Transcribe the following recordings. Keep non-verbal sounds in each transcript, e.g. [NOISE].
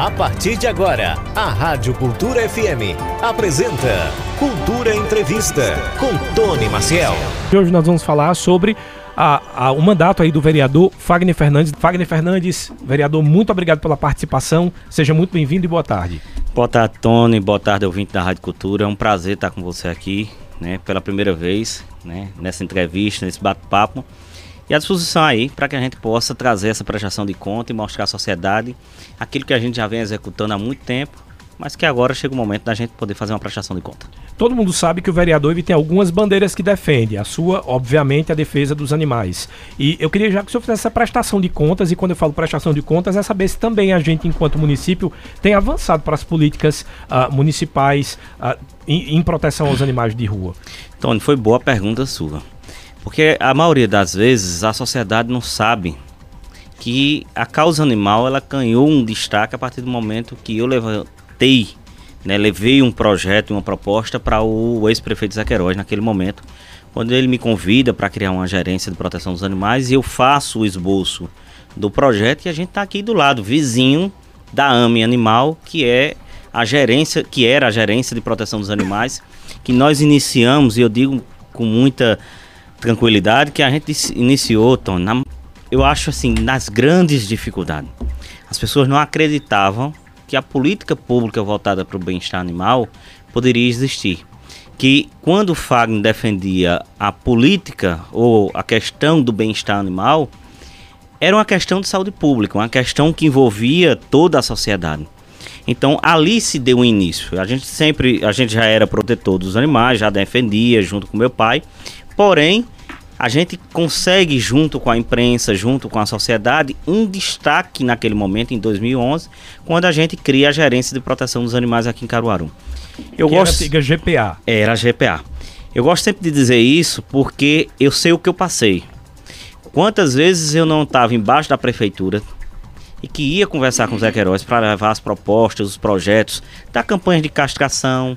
A partir de agora, a Rádio Cultura FM apresenta Cultura Entrevista com Tony Maciel. Hoje nós vamos falar sobre a, a, o mandato aí do vereador Fagner Fernandes. Fagner Fernandes, vereador, muito obrigado pela participação. Seja muito bem-vindo e boa tarde. Boa tarde, Tony. Boa tarde, ouvinte da Rádio Cultura. É um prazer estar com você aqui, né, pela primeira vez, né, nessa entrevista, nesse bate-papo e à disposição aí para que a gente possa trazer essa prestação de conta e mostrar à sociedade aquilo que a gente já vem executando há muito tempo, mas que agora chega o momento da gente poder fazer uma prestação de conta. Todo mundo sabe que o vereador ele tem algumas bandeiras que defende. A sua, obviamente, a defesa dos animais. E eu queria já que o senhor fizesse essa prestação de contas, e quando eu falo prestação de contas, é saber se também a gente, enquanto município, tem avançado para as políticas uh, municipais uh, em, em proteção aos animais de rua. Tony, foi boa a pergunta sua. Porque a maioria das vezes a sociedade não sabe que a causa animal ela ganhou um destaque a partir do momento que eu levantei, né, levei um projeto, uma proposta para o ex-prefeito Zaqueiroz naquele momento, quando ele me convida para criar uma gerência de proteção dos animais e eu faço o esboço do projeto e a gente está aqui do lado, vizinho da AME Animal, que é a gerência, que era a gerência de proteção dos animais, que nós iniciamos, e eu digo com muita tranquilidade que a gente iniciou, Tom, na, eu acho assim, nas grandes dificuldades. As pessoas não acreditavam que a política pública voltada para o bem-estar animal poderia existir. Que quando o Fagner defendia a política ou a questão do bem-estar animal, era uma questão de saúde pública, uma questão que envolvia toda a sociedade. Então ali se deu um início. A gente sempre, a gente já era protetor dos animais, já defendia junto com meu pai, Porém, a gente consegue, junto com a imprensa, junto com a sociedade, um destaque naquele momento, em 2011, quando a gente cria a Gerência de Proteção dos Animais aqui em Caruaru. Eu que gosto... era GPA. Era a GPA. Eu gosto sempre de dizer isso porque eu sei o que eu passei. Quantas vezes eu não estava embaixo da prefeitura e que ia conversar com os Zé Queiroz para levar as propostas, os projetos da campanha de castração,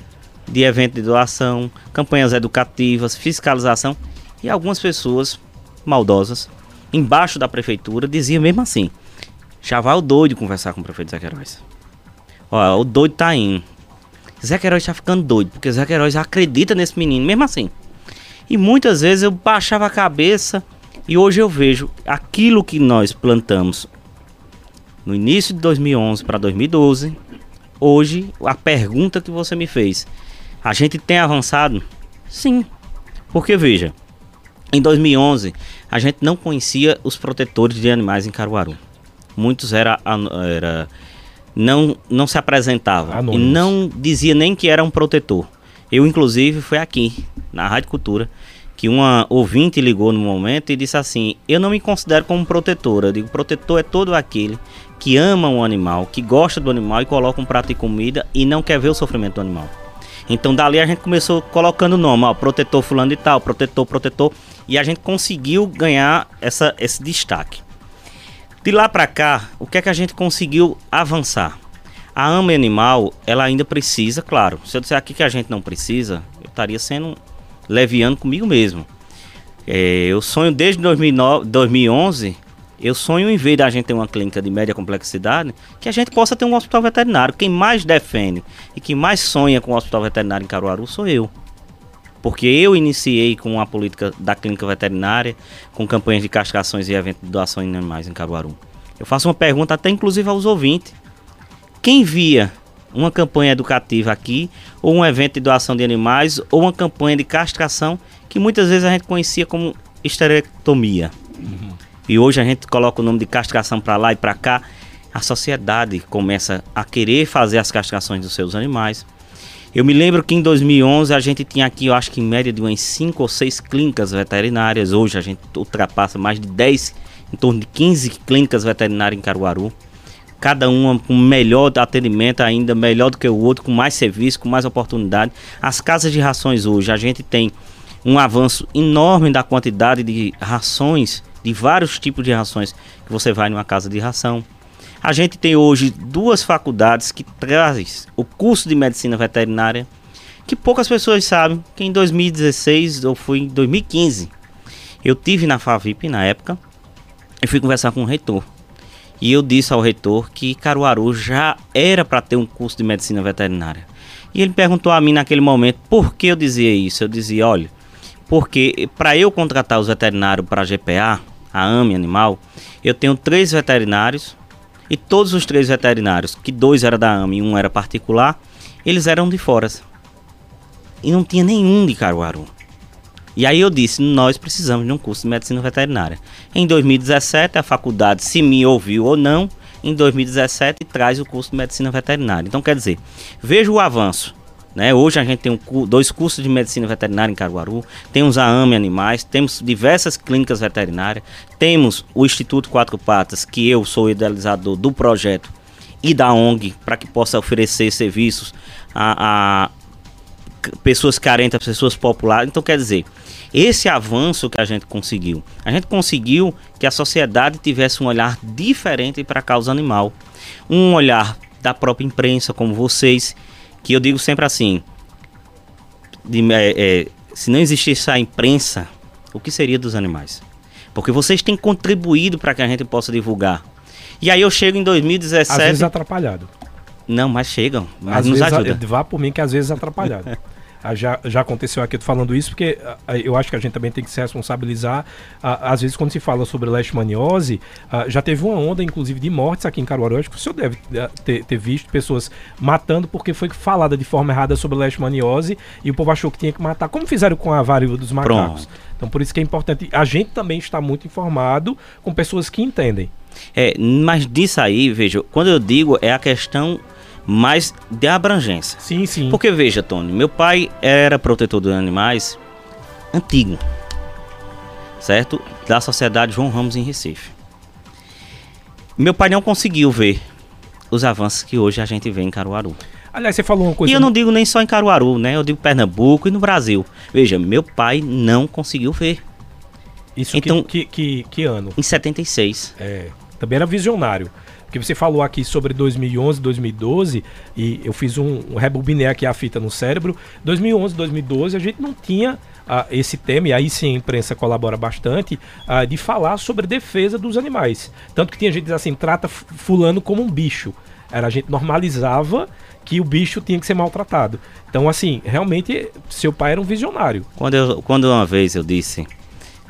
de evento de doação, campanhas educativas, fiscalização e algumas pessoas maldosas embaixo da prefeitura diziam mesmo assim: já vai o doido conversar com o prefeito Zé Queiroz. Ó, o doido tá indo. Zé Queiroz tá ficando doido, porque Zé Queiroz acredita nesse menino, mesmo assim. E muitas vezes eu baixava a cabeça e hoje eu vejo aquilo que nós plantamos no início de 2011 para 2012. Hoje, a pergunta que você me fez, a gente tem avançado? Sim. Porque veja, em 2011 a gente não conhecia os protetores de animais em Caruaru. Muitos era, era não não se apresentavam Anônimos. e não dizia nem que era um protetor. Eu inclusive foi aqui na Rádio Cultura que uma ouvinte ligou no momento e disse assim: "Eu não me considero como protetora. Eu digo, protetor é todo aquele que ama um animal, que gosta do animal e coloca um prato de comida e não quer ver o sofrimento do animal." Então dali a gente começou colocando o nome, ó, protetor fulano e tal, protetor, protetor, e a gente conseguiu ganhar essa, esse destaque. De lá para cá, o que é que a gente conseguiu avançar? A AMA Animal, ela ainda precisa, claro. Se eu disser aqui que a gente não precisa, eu estaria sendo leviano comigo mesmo. É, eu sonho desde 2009, 2011 eu sonho em vez da gente ter uma clínica de média complexidade, que a gente possa ter um hospital veterinário. Quem mais defende e que mais sonha com o hospital veterinário em Caruaru sou eu. Porque eu iniciei com a política da clínica veterinária, com campanhas de castrações e eventos de doação de animais em Caruaru. Eu faço uma pergunta até inclusive aos ouvintes. Quem via uma campanha educativa aqui, ou um evento de doação de animais, ou uma campanha de castração, que muitas vezes a gente conhecia como esterectomia. Uhum e hoje a gente coloca o nome de castração para lá e para cá, a sociedade começa a querer fazer as castrações dos seus animais. Eu me lembro que em 2011 a gente tinha aqui, eu acho que em média de umas 5 ou 6 clínicas veterinárias. Hoje a gente ultrapassa mais de 10, em torno de 15 clínicas veterinárias em Caruaru. Cada uma com melhor atendimento ainda, melhor do que o outro, com mais serviço, com mais oportunidade. As casas de rações hoje, a gente tem um avanço enorme da quantidade de rações de vários tipos de rações que você vai numa casa de ração. A gente tem hoje duas faculdades que trazem o curso de medicina veterinária, que poucas pessoas sabem que em 2016 ou foi em 2015 eu tive na Favip na época e fui conversar com o reitor. E eu disse ao reitor que Caruaru já era para ter um curso de medicina veterinária. E ele perguntou a mim naquele momento por que eu dizia isso. Eu dizia, olha, porque para eu contratar os veterinários para a GPA, a AME Animal, eu tenho três veterinários e todos os três veterinários, que dois eram da AME e um era particular, eles eram de fora. E não tinha nenhum de Caruaru. E aí eu disse, nós precisamos de um curso de medicina veterinária. Em 2017, a faculdade, se me ouviu ou não, em 2017 traz o curso de medicina veterinária. Então, quer dizer, veja o avanço. Né? Hoje a gente tem um, dois cursos de medicina veterinária em Caruaru, temos a AME Animais, temos diversas clínicas veterinárias, temos o Instituto Quatro Patas, que eu sou idealizador do projeto e da ONG, para que possa oferecer serviços a, a pessoas carentes, a pessoas populares. Então, quer dizer, esse avanço que a gente conseguiu, a gente conseguiu que a sociedade tivesse um olhar diferente para a causa animal, um olhar da própria imprensa, como vocês, que eu digo sempre assim: de, é, é, se não existisse a imprensa, o que seria dos animais? Porque vocês têm contribuído para que a gente possa divulgar. E aí eu chego em 2017. Às vezes atrapalhado. Não, mas chegam. Mas às nos vezes, ajuda. Vá por mim que às vezes atrapalhado. [LAUGHS] Ah, já, já aconteceu aqui, eu tô falando isso porque ah, eu acho que a gente também tem que se responsabilizar. Ah, às vezes, quando se fala sobre leishmaniose, já teve uma onda, inclusive, de mortes aqui em Caruaru. Acho que o senhor deve ter, ter visto pessoas matando porque foi falada de forma errada sobre leishmaniose e o povo achou que tinha que matar, como fizeram com a varíola dos macacos. Pronto. Então, por isso que é importante. A gente também está muito informado com pessoas que entendem. É, mas disso aí, veja, quando eu digo é a questão mas de abrangência. Sim, sim. Porque veja, Tony, meu pai era protetor dos animais antigo, certo? Da Sociedade João Ramos em Recife. Meu pai não conseguiu ver os avanços que hoje a gente vê em Caruaru. Aliás, você falou uma coisa. E eu não digo nem só em Caruaru, né? Eu digo Pernambuco e no Brasil. Veja, meu pai não conseguiu ver. Isso então, que, que, que, que ano? Em 76. É, também era visionário. Porque você falou aqui sobre 2011, 2012 e eu fiz um, um aqui a fita no cérebro. 2011, 2012 a gente não tinha uh, esse tema, e aí sim a imprensa colabora bastante, uh, de falar sobre defesa dos animais. Tanto que tinha gente que assim, trata fulano como um bicho. Era a gente normalizava que o bicho tinha que ser maltratado. Então, assim, realmente, seu pai era um visionário. Quando, eu, quando uma vez eu disse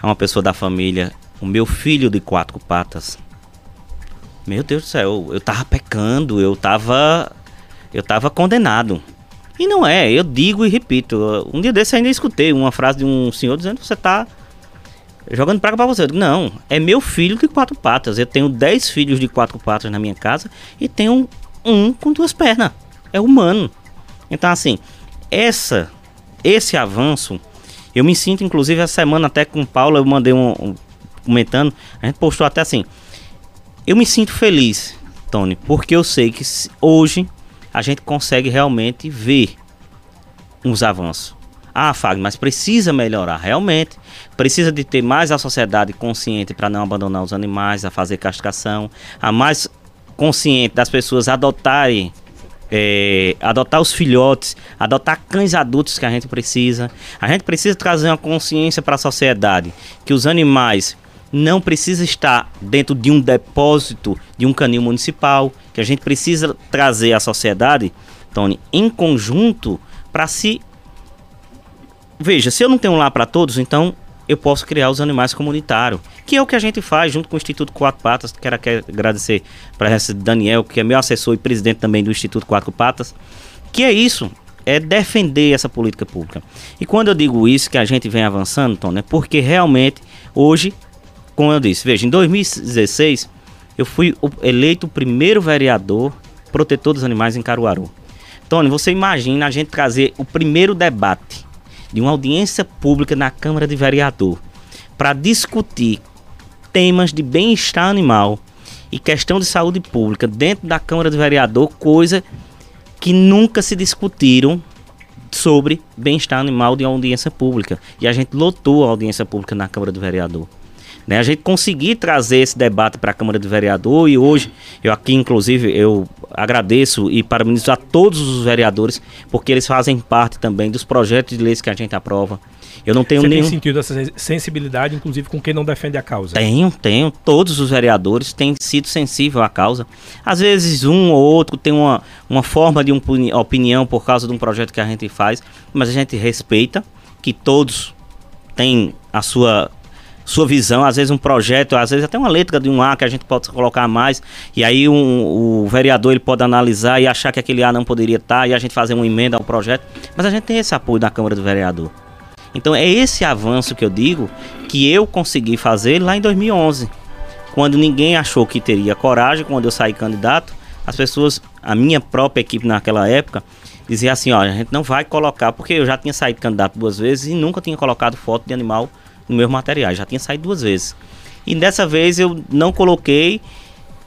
a uma pessoa da família, o meu filho de quatro patas meu Deus do céu, eu tava pecando, eu tava. Eu tava condenado. E não é, eu digo e repito. Um dia desse ainda escutei uma frase de um senhor dizendo que você tá jogando praga pra você. Eu digo, não, é meu filho de quatro patas. Eu tenho dez filhos de quatro patas na minha casa e tenho um com duas pernas. É humano. Então, assim, essa, esse avanço, eu me sinto, inclusive, essa semana até com o Paulo, eu mandei um, um comentando, a gente postou até assim, eu me sinto feliz, Tony, porque eu sei que hoje a gente consegue realmente ver uns avanços. Ah, Fagner, mas precisa melhorar, realmente. Precisa de ter mais a sociedade consciente para não abandonar os animais, a fazer castração, a mais consciente das pessoas adotarem é, adotar os filhotes, adotar cães adultos que a gente precisa. A gente precisa trazer uma consciência para a sociedade que os animais não precisa estar dentro de um depósito de um canil municipal, que a gente precisa trazer a sociedade, Tony, em conjunto para se Veja, se eu não tenho lá para todos, então eu posso criar os animais comunitários, que é o que a gente faz junto com o Instituto Quatro Patas. Quero agradecer para Daniel, que é meu assessor e presidente também do Instituto Quatro Patas, que é isso, é defender essa política pública. E quando eu digo isso, que a gente vem avançando, Tony, é porque realmente hoje como eu disse, veja, em 2016 eu fui eleito o primeiro vereador protetor dos animais em Caruaru. Tony, você imagina a gente trazer o primeiro debate de uma audiência pública na Câmara de Vereador para discutir temas de bem-estar animal e questão de saúde pública dentro da Câmara de Vereador, coisa que nunca se discutiram sobre bem-estar animal de uma audiência pública. E a gente lotou a audiência pública na Câmara do Vereador. Né? A gente conseguir trazer esse debate para a Câmara de Vereador e hoje, eu aqui inclusive, eu agradeço e parabenizo a todos os vereadores, porque eles fazem parte também dos projetos de leis que a gente aprova. Eu não tenho Você nenhum. tem sentido essa sensibilidade, inclusive com quem não defende a causa? Tenho, tenho. Todos os vereadores têm sido sensíveis à causa. Às vezes um ou outro tem uma, uma forma de um, opinião por causa de um projeto que a gente faz, mas a gente respeita que todos têm a sua sua visão, às vezes um projeto, às vezes até uma letra de um A que a gente pode colocar mais, e aí um, o vereador ele pode analisar e achar que aquele A não poderia estar, e a gente fazer uma emenda ao projeto, mas a gente tem esse apoio da Câmara do Vereador. Então é esse avanço que eu digo que eu consegui fazer lá em 2011, quando ninguém achou que teria coragem, quando eu saí candidato, as pessoas, a minha própria equipe naquela época, dizia assim, olha, a gente não vai colocar, porque eu já tinha saído candidato duas vezes e nunca tinha colocado foto de animal no meu material, já tinha saído duas vezes. E dessa vez eu não coloquei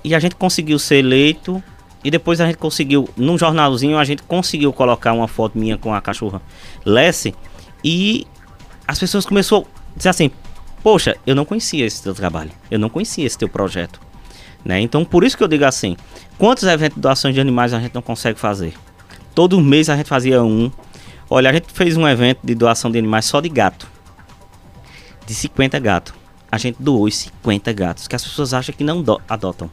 e a gente conseguiu ser eleito e depois a gente conseguiu, num jornalzinho, a gente conseguiu colocar uma foto minha com a cachorra Lessie e as pessoas começaram a dizer assim: Poxa, eu não conhecia esse teu trabalho, eu não conhecia esse teu projeto. Né? Então, por isso que eu digo assim: quantos eventos de doações de animais a gente não consegue fazer? Todo mês a gente fazia um. Olha, a gente fez um evento de doação de animais só de gato. De 50 gatos. A gente doou os 50 gatos, que as pessoas acham que não adotam.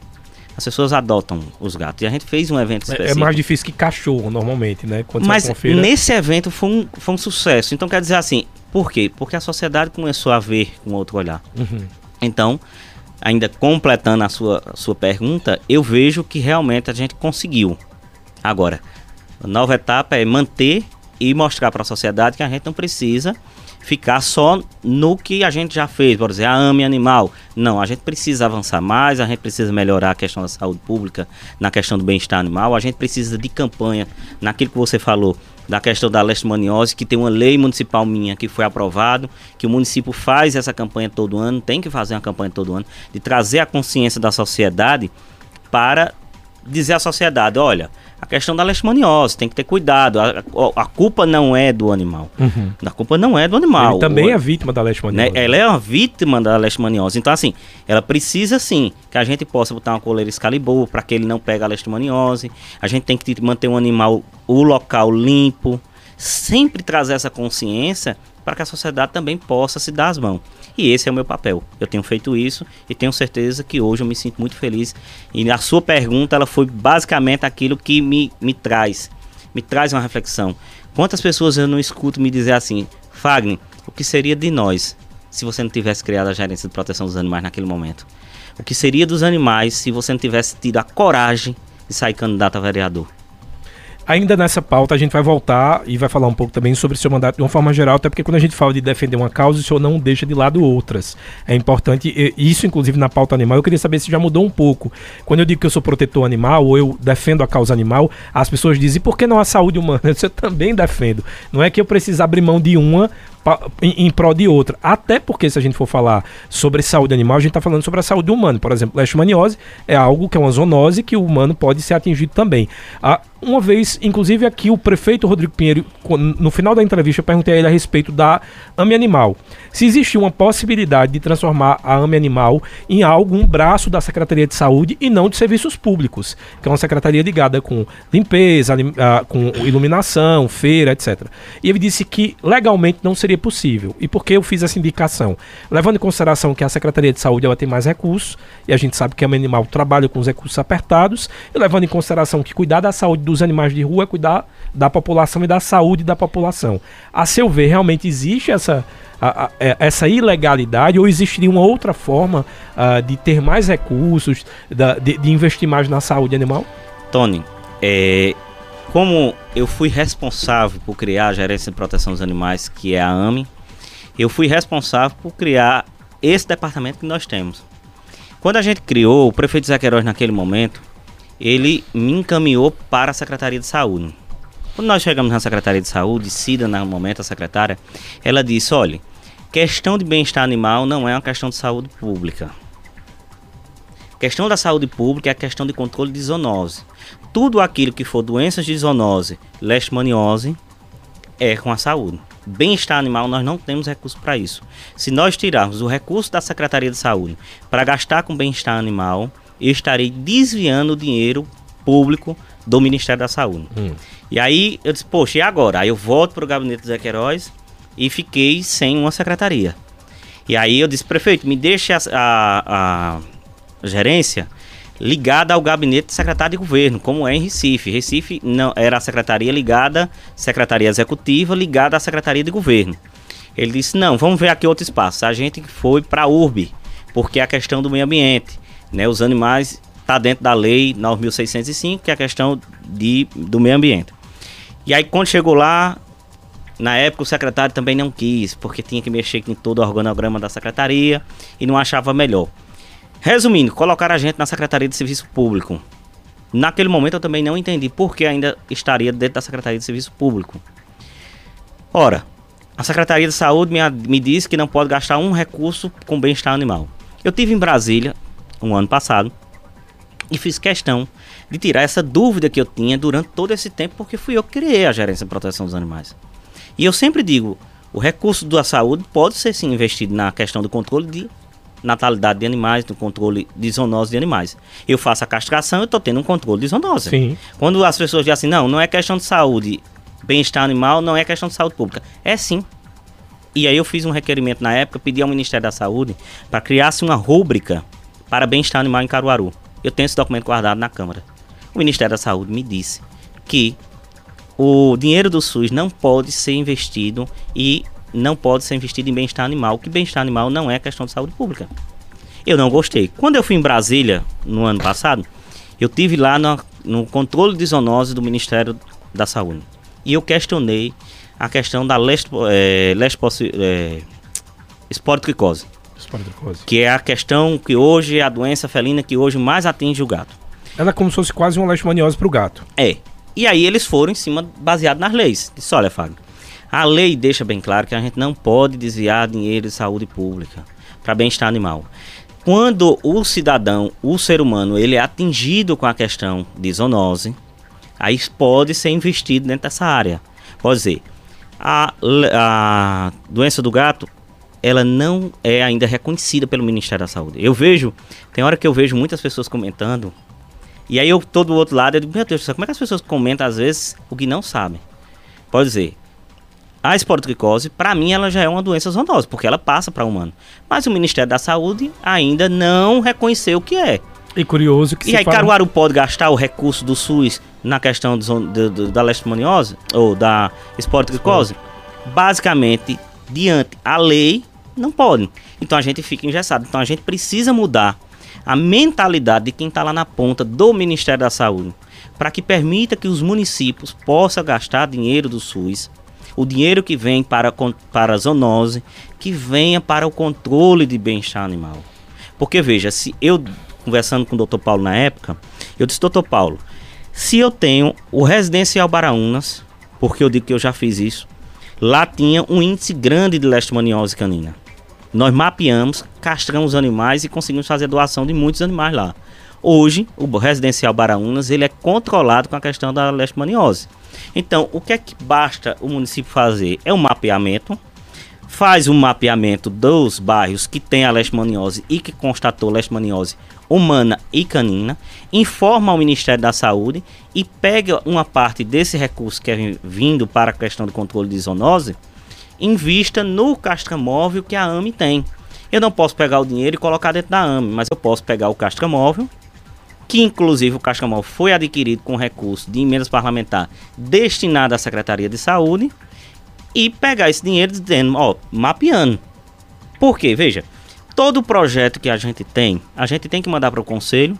As pessoas adotam os gatos. E a gente fez um evento específico. É mais difícil que cachorro, normalmente, né? Quando Mas nesse evento foi um, foi um sucesso. Então, quer dizer assim, por quê? Porque a sociedade começou a ver com outro olhar. Uhum. Então, ainda completando a sua, a sua pergunta, eu vejo que realmente a gente conseguiu. Agora, a nova etapa é manter e mostrar para a sociedade que a gente não precisa ficar só no que a gente já fez, por exemplo, a AME animal. Não, a gente precisa avançar mais, a gente precisa melhorar a questão da saúde pública, na questão do bem-estar animal, a gente precisa de campanha, naquilo que você falou, da questão da leishmaniose, que tem uma lei municipal minha que foi aprovado, que o município faz essa campanha todo ano, tem que fazer uma campanha todo ano, de trazer a consciência da sociedade para dizer à sociedade, olha, a questão da leishmaniose, tem que ter cuidado. A, a, a culpa não é do animal. Uhum. A culpa não é do animal. Ele também o, é vítima da leishmaniose. Né? Ela é uma vítima da leishmaniose. Então, assim, ela precisa sim que a gente possa botar uma coleira Excalibur para que ele não pegue a leishmaniose. A gente tem que manter um animal, o local limpo. Sempre trazer essa consciência para que a sociedade também possa se dar as mãos. E esse é o meu papel. Eu tenho feito isso e tenho certeza que hoje eu me sinto muito feliz. E a sua pergunta, ela foi basicamente aquilo que me, me traz, me traz uma reflexão. Quantas pessoas eu não escuto me dizer assim, Fagner, o que seria de nós se você não tivesse criado a gerência de proteção dos animais naquele momento? O que seria dos animais se você não tivesse tido a coragem de sair candidato a vereador? Ainda nessa pauta, a gente vai voltar e vai falar um pouco também sobre o seu mandato de uma forma geral, até porque quando a gente fala de defender uma causa, o senhor não deixa de lado outras. É importante, isso inclusive na pauta animal, eu queria saber se já mudou um pouco. Quando eu digo que eu sou protetor animal, ou eu defendo a causa animal, as pessoas dizem, por que não a saúde humana? [LAUGHS] Eu também defendo. Não é que eu preciso abrir mão de uma em, em prol de outra. Até porque, se a gente for falar sobre saúde animal, a gente está falando sobre a saúde humana. Por exemplo, leishmaniose é algo que é uma zoonose que o humano pode ser atingido também. Ah, uma vez, inclusive aqui, o prefeito Rodrigo Pinheiro, no final da entrevista, eu perguntei a ele a respeito da AME Animal. Se existia uma possibilidade de transformar a AME Animal em algo, um braço da Secretaria de Saúde e não de serviços públicos, que é uma secretaria ligada com limpeza, ah, com iluminação, feira, etc. E ele disse que legalmente não seria possível. E por que eu fiz essa indicação? Levando em consideração que a Secretaria de Saúde ela tem mais recursos, e a gente sabe que a AME Animal trabalha com os recursos apertados, e levando em consideração que cuidar da saúde do dos animais de rua é cuidar da população e da saúde da população. A seu ver, realmente existe essa, a, a, é, essa ilegalidade ou existiria uma outra forma uh, de ter mais recursos, da, de, de, investir mais na saúde animal? Tony, é, como eu fui responsável por criar a Gerência de Proteção dos Animais, que é a AME, eu fui responsável por criar esse departamento que nós temos. Quando a gente criou, o prefeito Zé Queiroz, naquele momento, ele me encaminhou para a Secretaria de Saúde. Quando nós chegamos na Secretaria de Saúde, Cida, no momento, a secretária, ela disse: olha, questão de bem-estar animal não é uma questão de saúde pública. Questão da saúde pública é a questão de controle de zoonose. Tudo aquilo que for doenças de zoonose, leishmaniose, é com a saúde. Bem-estar animal, nós não temos recurso para isso. Se nós tirarmos o recurso da Secretaria de Saúde para gastar com bem-estar animal, eu estarei desviando o dinheiro público do Ministério da Saúde. Hum. E aí eu disse, poxa, e agora? Aí eu volto para o gabinete do Zé Queiroz e fiquei sem uma secretaria. E aí eu disse, prefeito, me deixe a, a, a gerência ligada ao gabinete de secretário de governo, como é em Recife. Recife não era a secretaria ligada, secretaria executiva ligada à secretaria de governo. Ele disse: "Não, vamos ver aqui outro espaço". A gente foi para a URB, porque é a questão do meio ambiente, né? Os animais tá dentro da lei 9605, que é a questão de, do meio ambiente. E aí quando chegou lá, na época o secretário também não quis, porque tinha que mexer em todo o organograma da secretaria e não achava melhor. Resumindo, colocaram a gente na Secretaria de Serviço Público. Naquele momento eu também não entendi por que ainda estaria dentro da Secretaria de Serviço Público. Ora, a Secretaria de Saúde me, me disse que não pode gastar um recurso com bem-estar animal. Eu tive em Brasília um ano passado e fiz questão de tirar essa dúvida que eu tinha durante todo esse tempo, porque fui eu que criei a Gerência de Proteção dos Animais. E eu sempre digo, o recurso da saúde pode ser sim investido na questão do controle de natalidade de animais, no controle de zoonose de animais. Eu faço a castração e estou tendo um controle de zoonose. Sim. Quando as pessoas dizem assim, não, não é questão de saúde, bem-estar animal não é questão de saúde pública. É sim. E aí eu fiz um requerimento na época, pedi ao Ministério da Saúde para criar-se uma rúbrica para bem-estar animal em Caruaru. Eu tenho esse documento guardado na Câmara. O Ministério da Saúde me disse que o dinheiro do SUS não pode ser investido e não pode ser investido em bem-estar animal, que bem-estar animal não é questão de saúde pública. Eu não gostei. Quando eu fui em Brasília, no ano passado, eu tive lá no, no controle de zoonose do Ministério da Saúde. E eu questionei a questão da lespo, é, é, esportricose. Que é a questão que hoje é a doença felina que hoje mais atinge o gato. Ela é como se fosse quase uma leishmaniose para o gato. É. E aí eles foram em cima, baseado nas leis. Disse, olha, Fábio, a lei deixa bem claro que a gente não pode desviar dinheiro de saúde pública para bem-estar animal. Quando o cidadão, o ser humano, ele é atingido com a questão de zoonose, aí pode ser investido dentro dessa área. Pode dizer, a, a doença do gato, ela não é ainda reconhecida pelo Ministério da Saúde. Eu vejo, tem hora que eu vejo muitas pessoas comentando e aí eu tô do outro lado, eu digo, meu Deus, como é que as pessoas comentam às vezes o que não sabem? Pode dizer, a esportricose, para mim, ela já é uma doença zoonosa, porque ela passa para humano. Mas o Ministério da Saúde ainda não reconheceu o que é. E curioso que E aí, fala... Caruaru pode gastar o recurso do SUS na questão do, do, do, da leishmaniose ou da esportricose? Basicamente, diante a lei, não pode. Então a gente fica engessado. Então a gente precisa mudar a mentalidade de quem está lá na ponta do Ministério da Saúde, para que permita que os municípios possam gastar dinheiro do SUS, o dinheiro que vem para, para a zoonose, que venha para o controle de bem-estar animal. Porque veja, se eu conversando com o doutor Paulo na época, eu disse, doutor Paulo, se eu tenho o residencial Baraunas, porque eu digo que eu já fiz isso, lá tinha um índice grande de leishmaniose canina. Nós mapeamos, castramos os animais e conseguimos fazer doação de muitos animais lá. Hoje, o residencial Baraunas ele é controlado com a questão da leishmaniose. Então, o que é que basta o município fazer? É um mapeamento, faz um mapeamento dos bairros que tem a leishmaniose e que constatou leishmaniose humana e canina, informa ao Ministério da Saúde e pega uma parte desse recurso que é vindo para a questão do controle de zoonose invista no castramóvel que a AME tem. Eu não posso pegar o dinheiro e colocar dentro da AME, mas eu posso pegar o castramóvel, que inclusive o castramóvel foi adquirido com recurso de emendas parlamentar destinado à Secretaria de Saúde, e pegar esse dinheiro dizendo, ó, mapeando. Por quê? Veja, todo projeto que a gente tem, a gente tem que mandar para o Conselho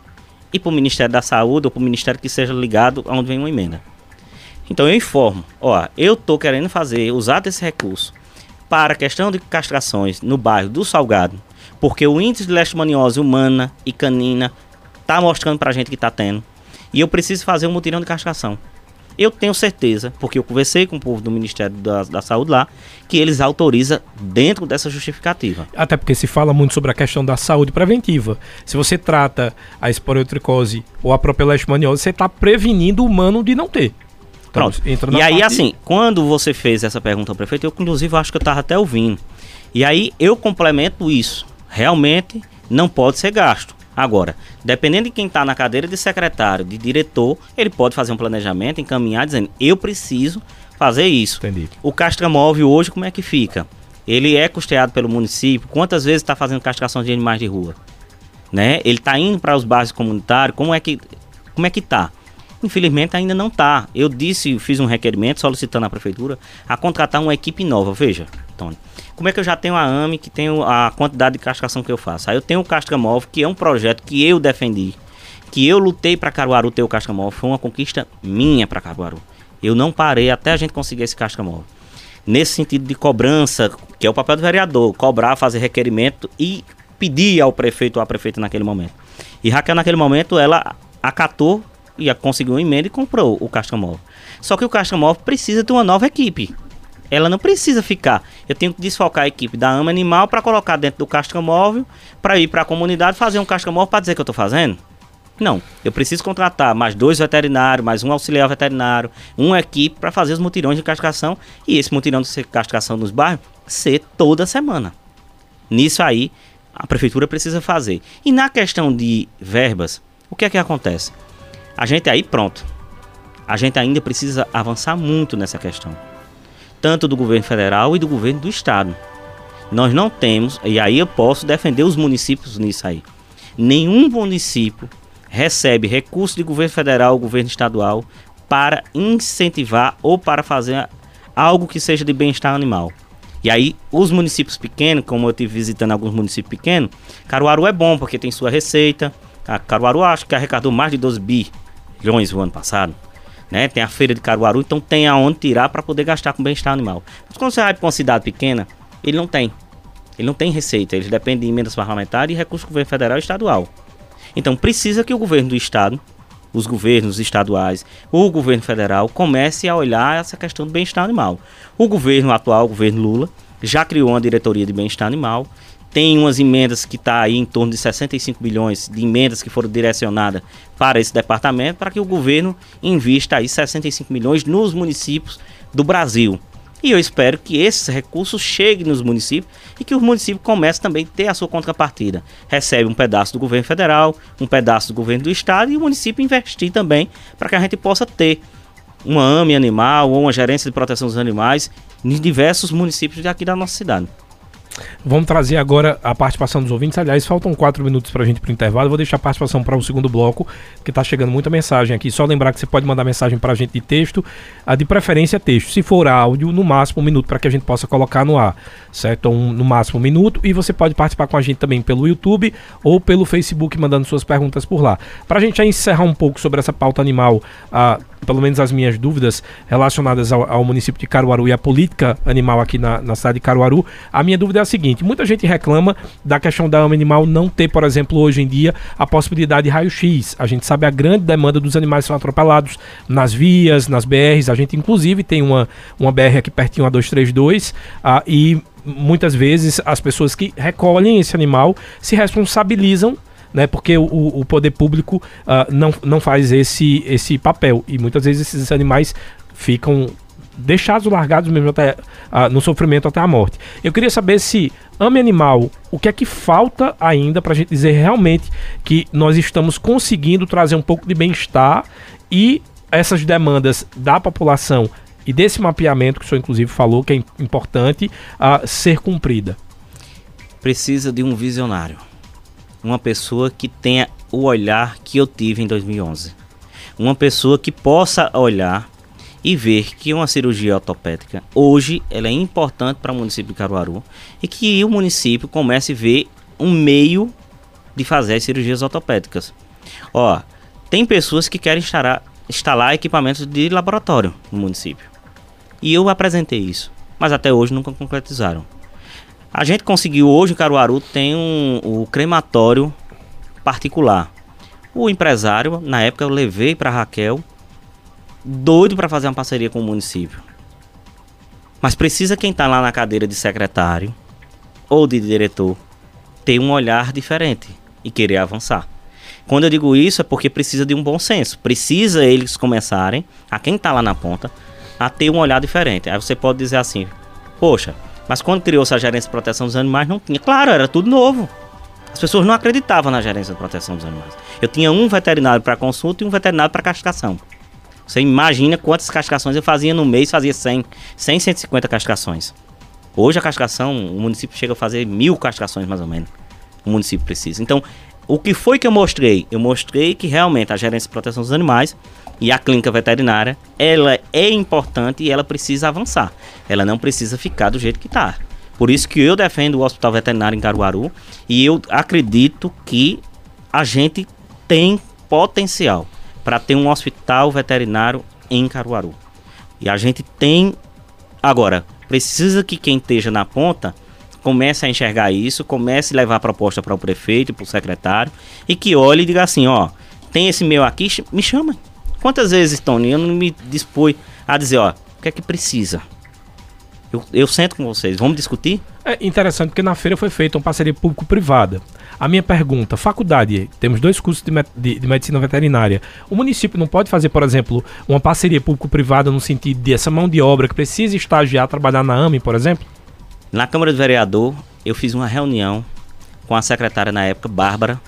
e para o Ministério da Saúde ou para o Ministério que seja ligado aonde vem uma emenda. Então eu informo, ó, eu tô querendo fazer, usar desse recurso para a questão de castrações no bairro do Salgado, porque o índice de leishmaniose humana e canina tá mostrando pra gente que tá tendo, e eu preciso fazer um mutirão de castração. Eu tenho certeza, porque eu conversei com o povo do Ministério da, da, Saúde lá, que eles autorizam dentro dessa justificativa. Até porque se fala muito sobre a questão da saúde preventiva. Se você trata a esporiotricose ou a própria leishmaniose, você está prevenindo o humano de não ter. Pronto. E aí, parte... assim, quando você fez essa pergunta ao prefeito, eu inclusive acho que eu estava até ouvindo. E aí eu complemento isso. Realmente não pode ser gasto. Agora, dependendo de quem está na cadeira de secretário, de diretor, ele pode fazer um planejamento, encaminhar, dizendo: eu preciso fazer isso. Entendi. O castramóvel hoje, como é que fica? Ele é custeado pelo município. Quantas vezes está fazendo castração de animais de rua? Né? Ele está indo para os bairros comunitários. Como é que como é que tá? Infelizmente ainda não está. Eu disse, fiz um requerimento solicitando à prefeitura a contratar uma equipe nova. Veja, Tony. Como é que eu já tenho a AME, que tem a quantidade de castração que eu faço? Aí eu tenho o Casca Móvel, que é um projeto que eu defendi, que eu lutei para Caruaru ter o Casca Móvel. Foi uma conquista minha para Caruaru. Eu não parei até a gente conseguir esse Casca Móvel. Nesse sentido de cobrança, que é o papel do vereador, cobrar, fazer requerimento e pedir ao prefeito ou à prefeita naquele momento. E Raquel, naquele momento, ela acatou e conseguiu uma emenda e comprou o Casca Móvel. Só que o Casca Móvel precisa de uma nova equipe. Ela não precisa ficar. Eu tenho que desfocar a equipe da ama animal para colocar dentro do casca móvel, para ir para a comunidade fazer um casca móvel para dizer que eu estou fazendo. Não, eu preciso contratar mais dois veterinários, mais um auxiliar veterinário, uma equipe para fazer os mutirões de castração e esse mutirão de castração nos bairros ser toda semana. Nisso aí, a prefeitura precisa fazer. E na questão de verbas, o que é que acontece? A gente aí, pronto. A gente ainda precisa avançar muito nessa questão tanto do governo federal e do governo do estado. Nós não temos, e aí eu posso defender os municípios nisso aí. Nenhum município recebe recurso de governo federal ou governo estadual para incentivar ou para fazer algo que seja de bem-estar animal. E aí, os municípios pequenos, como eu estive visitando alguns municípios pequenos, Caruaru é bom porque tem sua receita. A Caruaru acho que arrecadou mais de 12 bilhões no ano passado né? Tem a feira de Caruaru, então tem aonde tirar para poder gastar com bem-estar animal. Mas quando você vai para uma cidade pequena, ele não tem. Ele não tem receita, ele depende de emendas parlamentares e recursos do governo federal e estadual. Então precisa que o governo do estado, os governos estaduais, o governo federal comece a olhar essa questão do bem-estar animal. O governo atual, o governo Lula, já criou uma diretoria de bem-estar animal tem umas emendas que está aí em torno de 65 bilhões de emendas que foram direcionadas para esse departamento, para que o governo invista aí 65 milhões nos municípios do Brasil. E eu espero que esses recursos cheguem nos municípios e que os municípios comecem também a ter a sua contrapartida. Recebe um pedaço do governo federal, um pedaço do governo do estado e o município investir também para que a gente possa ter uma AME animal ou uma gerência de proteção dos animais em diversos municípios daqui da nossa cidade. Vamos trazer agora a participação dos ouvintes. Aliás, faltam quatro minutos para a gente para o intervalo. vou deixar a participação para o um segundo bloco, que está chegando muita mensagem aqui. Só lembrar que você pode mandar mensagem para a gente de texto, a de preferência texto. Se for áudio, no máximo um minuto para que a gente possa colocar no ar, certo? Um, no máximo um minuto. E você pode participar com a gente também pelo YouTube ou pelo Facebook, mandando suas perguntas por lá. Para a gente encerrar um pouco sobre essa pauta animal, a pelo menos as minhas dúvidas relacionadas ao, ao, município de Caruaru e à política animal aqui na, na, cidade de Caruaru, a minha dúvida é a seguinte: muita gente reclama da questão da ama animal não ter, por exemplo, hoje em dia, a possibilidade de raio-x. A gente sabe a grande demanda dos animais que são atropelados nas vias, nas BRs. A gente, inclusive, tem uma, uma BR aqui pertinho, a 232, uh, e muitas vezes as pessoas que recolhem esse animal se responsabilizam né? Porque o, o poder público uh, não, não faz esse, esse papel. E muitas vezes esses animais ficam deixados largados mesmo até, no sofrimento até a morte. Eu queria saber se Ame Animal, o que é que falta ainda para a gente dizer realmente que nós estamos conseguindo trazer um pouco de bem-estar e essas demandas da população e desse mapeamento que o senhor inclusive falou que é importante a ser cumprida? Precisa de um visionário uma pessoa que tenha o olhar que eu tive em 2011. Uma pessoa que possa olhar e ver que uma cirurgia ortopédica hoje ela é importante para o município de Caruaru e que o município comece a ver um meio de fazer as cirurgias ortopédicas. Ó, tem pessoas que querem instalar, instalar equipamentos de laboratório no município. E eu apresentei isso, mas até hoje nunca concretizaram. A gente conseguiu hoje Caruaru tem um, o crematório particular. O empresário, na época eu levei para Raquel, doido para fazer uma parceria com o município. Mas precisa quem está lá na cadeira de secretário ou de diretor ter um olhar diferente e querer avançar. Quando eu digo isso é porque precisa de um bom senso. Precisa eles começarem, a quem está lá na ponta, a ter um olhar diferente. Aí você pode dizer assim: Poxa, mas quando criou-se a gerência de proteção dos animais, não tinha. Claro, era tudo novo. As pessoas não acreditavam na gerência de proteção dos animais. Eu tinha um veterinário para consulta e um veterinário para castração. Você imagina quantas castrações eu fazia no mês, fazia 100, 100, 150 castrações. Hoje a castração, o município chega a fazer mil castrações mais ou menos. O município precisa. Então, o que foi que eu mostrei? Eu mostrei que realmente a gerência de proteção dos animais e a clínica veterinária, ela é importante e ela precisa avançar. Ela não precisa ficar do jeito que está. Por isso que eu defendo o Hospital Veterinário em Caruaru e eu acredito que a gente tem potencial para ter um hospital veterinário em Caruaru. E a gente tem agora precisa que quem esteja na ponta comece a enxergar isso, comece a levar a proposta para o prefeito, para o secretário e que olhe e diga assim, ó, tem esse meu aqui, me chama. Quantas vezes, Tony, eu não me dispus a dizer, ó, o que é que precisa? Eu, eu sento com vocês, vamos discutir? É interessante porque na feira foi feita uma parceria público-privada. A minha pergunta, faculdade, temos dois cursos de, de, de, medicina veterinária. O município não pode fazer, por exemplo, uma parceria público-privada no sentido de essa mão de obra que precisa estagiar, trabalhar na AME, por exemplo? Na Câmara do Vereador, eu fiz uma reunião com a secretária na época, Bárbara,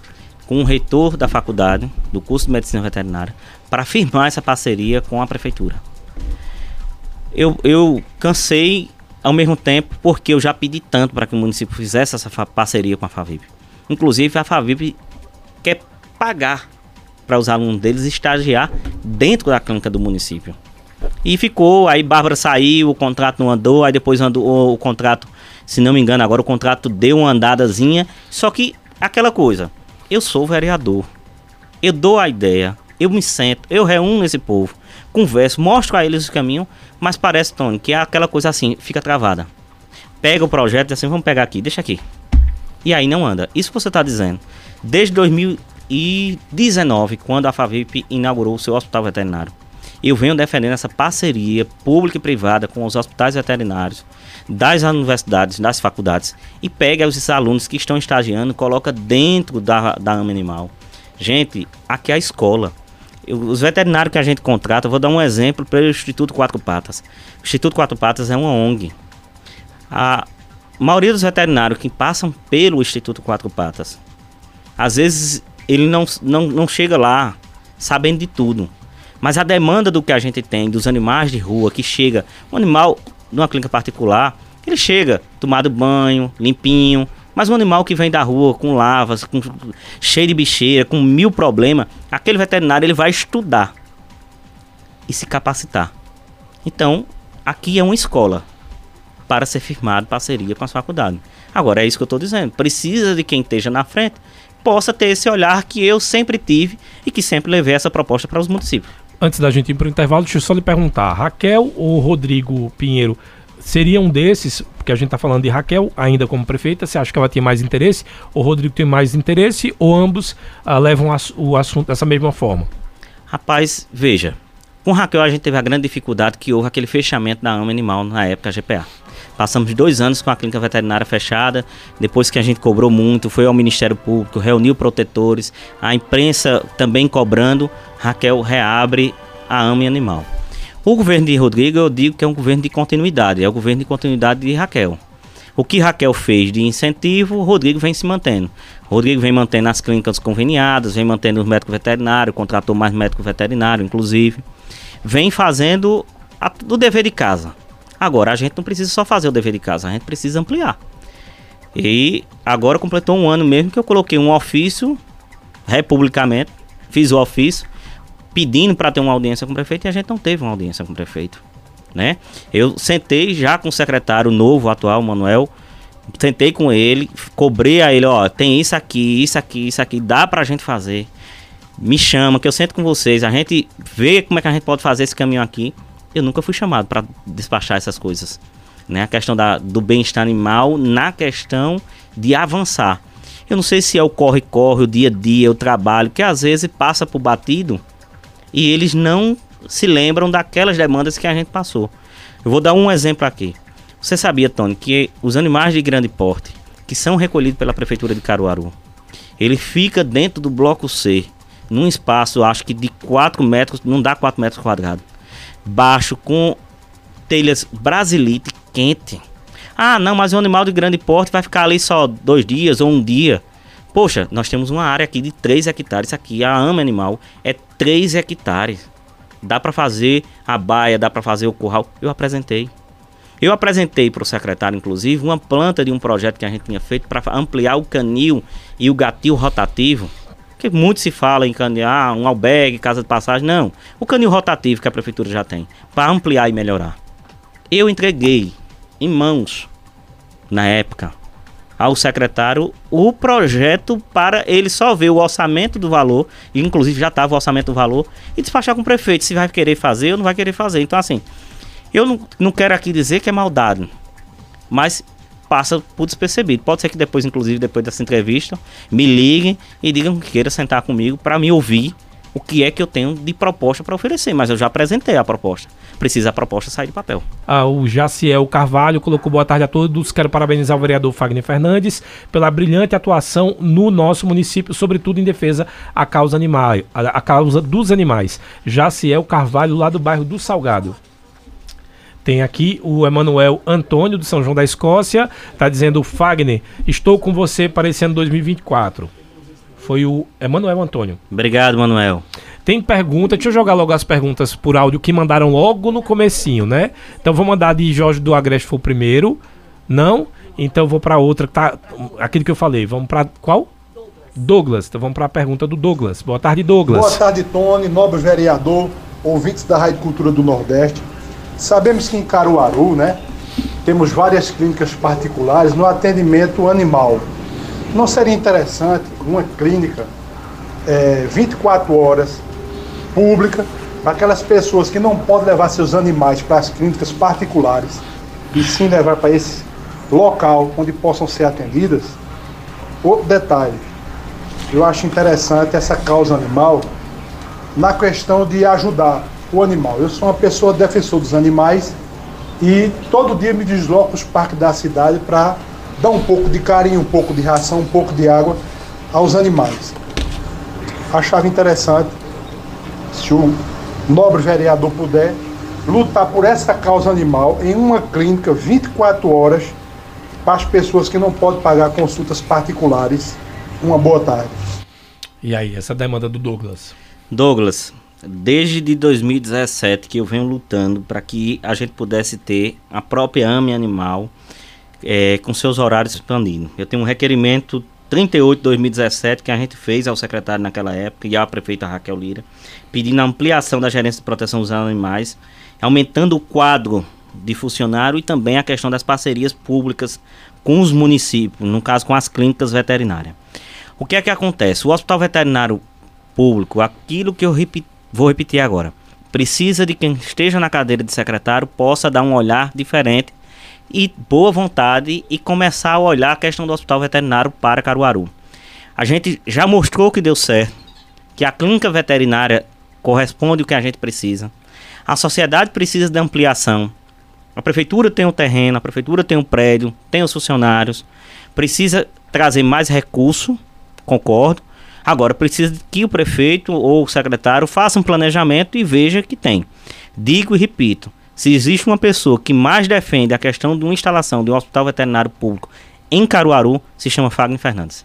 com o reitor da faculdade, do curso de medicina veterinária, para firmar essa parceria com a prefeitura. Eu, eu cansei ao mesmo tempo, porque eu já pedi tanto para que o município fizesse essa parceria com a Favip. Inclusive, a Favip quer pagar para os alunos deles estagiar dentro da clínica do município. E ficou, aí Bárbara saiu, o contrato não andou, aí depois andou o, contrato, se não me engano, agora o contrato deu uma andadazinha. Só que aquela coisa, eu sou vereador, eu dou a ideia, eu me sento, eu reúno esse povo, converso, mostro a eles o caminho, mas parece, Tony, que é aquela coisa assim, fica travada. Pega o projeto e assim, vamos pegar aqui, deixa aqui. E aí não anda. Isso que você está dizendo. Desde 2019, quando a Favip inaugurou o seu hospital veterinário, eu venho defendendo essa parceria pública e privada com os hospitais veterinários das universidades, das faculdades e pega os alunos que estão estagiando, coloca dentro da, da AMA Animal. Gente, aqui é a escola os veterinários que a gente contrata, vou dar um exemplo para o Instituto Quatro Patas. O Instituto Quatro Patas é uma ONG. A maioria dos veterinários que passam pelo Instituto Quatro Patas, às vezes ele não, não, não chega lá sabendo de tudo. Mas a demanda do que a gente tem, dos animais de rua, que chega, um animal numa clínica particular, ele chega tomado banho, limpinho, mas um animal que vem da rua com lavas, com, cheio de bicheira, com mil problemas, aquele veterinário ele vai estudar e se capacitar. Então, aqui é uma escola para ser firmado parceria com as faculdades. Agora, é isso que eu estou dizendo. Precisa de quem esteja na frente possa ter esse olhar que eu sempre tive e que sempre levei essa proposta para os municípios. Antes da gente ir para o intervalo, deixa eu só lhe perguntar: Raquel ou Rodrigo Pinheiro seria um desses, porque a gente está falando de Raquel ainda como prefeita, você acha que ela tem mais interesse, ou Rodrigo tem mais interesse, ou ambos uh, levam o assunto dessa mesma forma? Rapaz, veja, com Raquel a gente teve a grande dificuldade que houve aquele fechamento da AMA Animal na época GPA. Passamos dois anos com a clínica veterinária fechada, depois que a gente cobrou muito, foi ao Ministério Público, reuniu protetores, a imprensa também cobrando, Raquel reabre a AMA Animal. O governo de Rodrigo, eu digo que é um governo de continuidade, é o governo de continuidade de Raquel. O que Raquel fez de incentivo, Rodrigo vem se mantendo. Rodrigo vem mantendo as clínicas conveniadas, vem mantendo os médicos veterinários, contratou mais médico veterinário, inclusive. Vem fazendo a, o dever de casa. Agora, a gente não precisa só fazer o dever de casa, a gente precisa ampliar. E agora completou um ano mesmo que eu coloquei um ofício, republicamente, fiz o ofício, pedindo para ter uma audiência com o prefeito e a gente não teve uma audiência com o prefeito, né? Eu sentei já com o secretário novo, atual, Manuel, sentei com ele, cobrei a ele, ó, tem isso aqui, isso aqui, isso aqui, dá pra gente fazer. Me chama, que eu sento com vocês, a gente vê como é que a gente pode fazer esse caminho aqui. Eu nunca fui chamado para despachar essas coisas, né? A questão da, do bem-estar animal na questão de avançar. Eu não sei se é o corre-corre, o dia a dia, o trabalho, que às vezes passa por batido e eles não se lembram daquelas demandas que a gente passou. Eu vou dar um exemplo aqui. Você sabia, Tony, que os animais de grande porte, que são recolhidos pela prefeitura de Caruaru, ele fica dentro do bloco C, num espaço, acho que de 4 metros, não dá 4 metros quadrados, baixo, com telhas brasilite quente. Ah, não, mas o animal de grande porte vai ficar ali só dois dias ou um dia. Poxa, nós temos uma área aqui de 3 hectares. Aqui, a ama animal é 3 hectares. Dá para fazer a baia, dá para fazer o curral. Eu apresentei. Eu apresentei para o secretário, inclusive, uma planta de um projeto que a gente tinha feito para ampliar o canil e o gatil rotativo. Que muito se fala em canil, um albergue, casa de passagem. Não. O canil rotativo que a prefeitura já tem, para ampliar e melhorar. Eu entreguei em mãos, na época, ao secretário o projeto para ele só ver o orçamento do valor, inclusive já estava o orçamento do valor, e despachar com o prefeito se vai querer fazer ou não vai querer fazer. Então, assim, eu não, não quero aqui dizer que é maldade, mas passa por despercebido. Pode ser que depois, inclusive, depois dessa entrevista, me liguem e digam que queira sentar comigo para me ouvir o que é que eu tenho de proposta para oferecer, mas eu já apresentei a proposta. Precisa a proposta sair de papel. Ah, o Jaciel Carvalho colocou boa tarde a todos. Quero parabenizar o vereador Fagner Fernandes pela brilhante atuação no nosso município, sobretudo em defesa à causa, animal, a, causa dos animais. Jaciel Carvalho, lá do bairro do Salgado. Tem aqui o Emanuel Antônio, do São João da Escócia, está dizendo: Fagner, estou com você para esse ano 2024 foi o Emanuel Antônio. Obrigado, Manuel. Tem pergunta, deixa eu jogar logo as perguntas por áudio que mandaram logo no comecinho, né? Então vou mandar de Jorge do Agreste foi o primeiro. Não? Então vou para outra que tá aquele que eu falei. Vamos para qual? Douglas. Então vamos para a pergunta do Douglas. Boa tarde, Douglas. Boa tarde, Tony, nobre vereador, ouvintes da Rádio Cultura do Nordeste. Sabemos que em Caruaru, né, temos várias clínicas particulares no atendimento animal. Não seria interessante uma clínica é, 24 horas pública para aquelas pessoas que não podem levar seus animais para as clínicas particulares e sim levar para esse local onde possam ser atendidas? Outro detalhe, eu acho interessante essa causa animal na questão de ajudar o animal. Eu sou uma pessoa defensor dos animais e todo dia me desloco os parques da cidade para dar um pouco de carinho, um pouco de ração, um pouco de água aos animais. Achava interessante se o nobre vereador puder lutar por essa causa animal em uma clínica 24 horas para as pessoas que não podem pagar consultas particulares. Uma boa tarde. E aí, essa demanda do Douglas? Douglas, desde 2017 que eu venho lutando para que a gente pudesse ter a própria AME Animal é, com seus horários expandindo. Eu tenho um requerimento 38 de 2017 que a gente fez ao secretário naquela época e à prefeita Raquel Lira, pedindo a ampliação da gerência de proteção dos animais, aumentando o quadro de funcionário e também a questão das parcerias públicas com os municípios, no caso com as clínicas veterinárias. O que é que acontece? O hospital veterinário público, aquilo que eu repito, vou repetir agora, precisa de quem esteja na cadeira de secretário possa dar um olhar diferente e boa vontade e começar a olhar a questão do hospital veterinário para Caruaru. A gente já mostrou que deu certo, que a clínica veterinária corresponde ao que a gente precisa. A sociedade precisa de ampliação. A prefeitura tem o terreno, a prefeitura tem o prédio, tem os funcionários. Precisa trazer mais recurso, concordo. Agora, precisa que o prefeito ou o secretário faça um planejamento e veja que tem. Digo e repito, se existe uma pessoa que mais defende a questão de uma instalação de um hospital veterinário público em Caruaru, se chama Fagner Fernandes.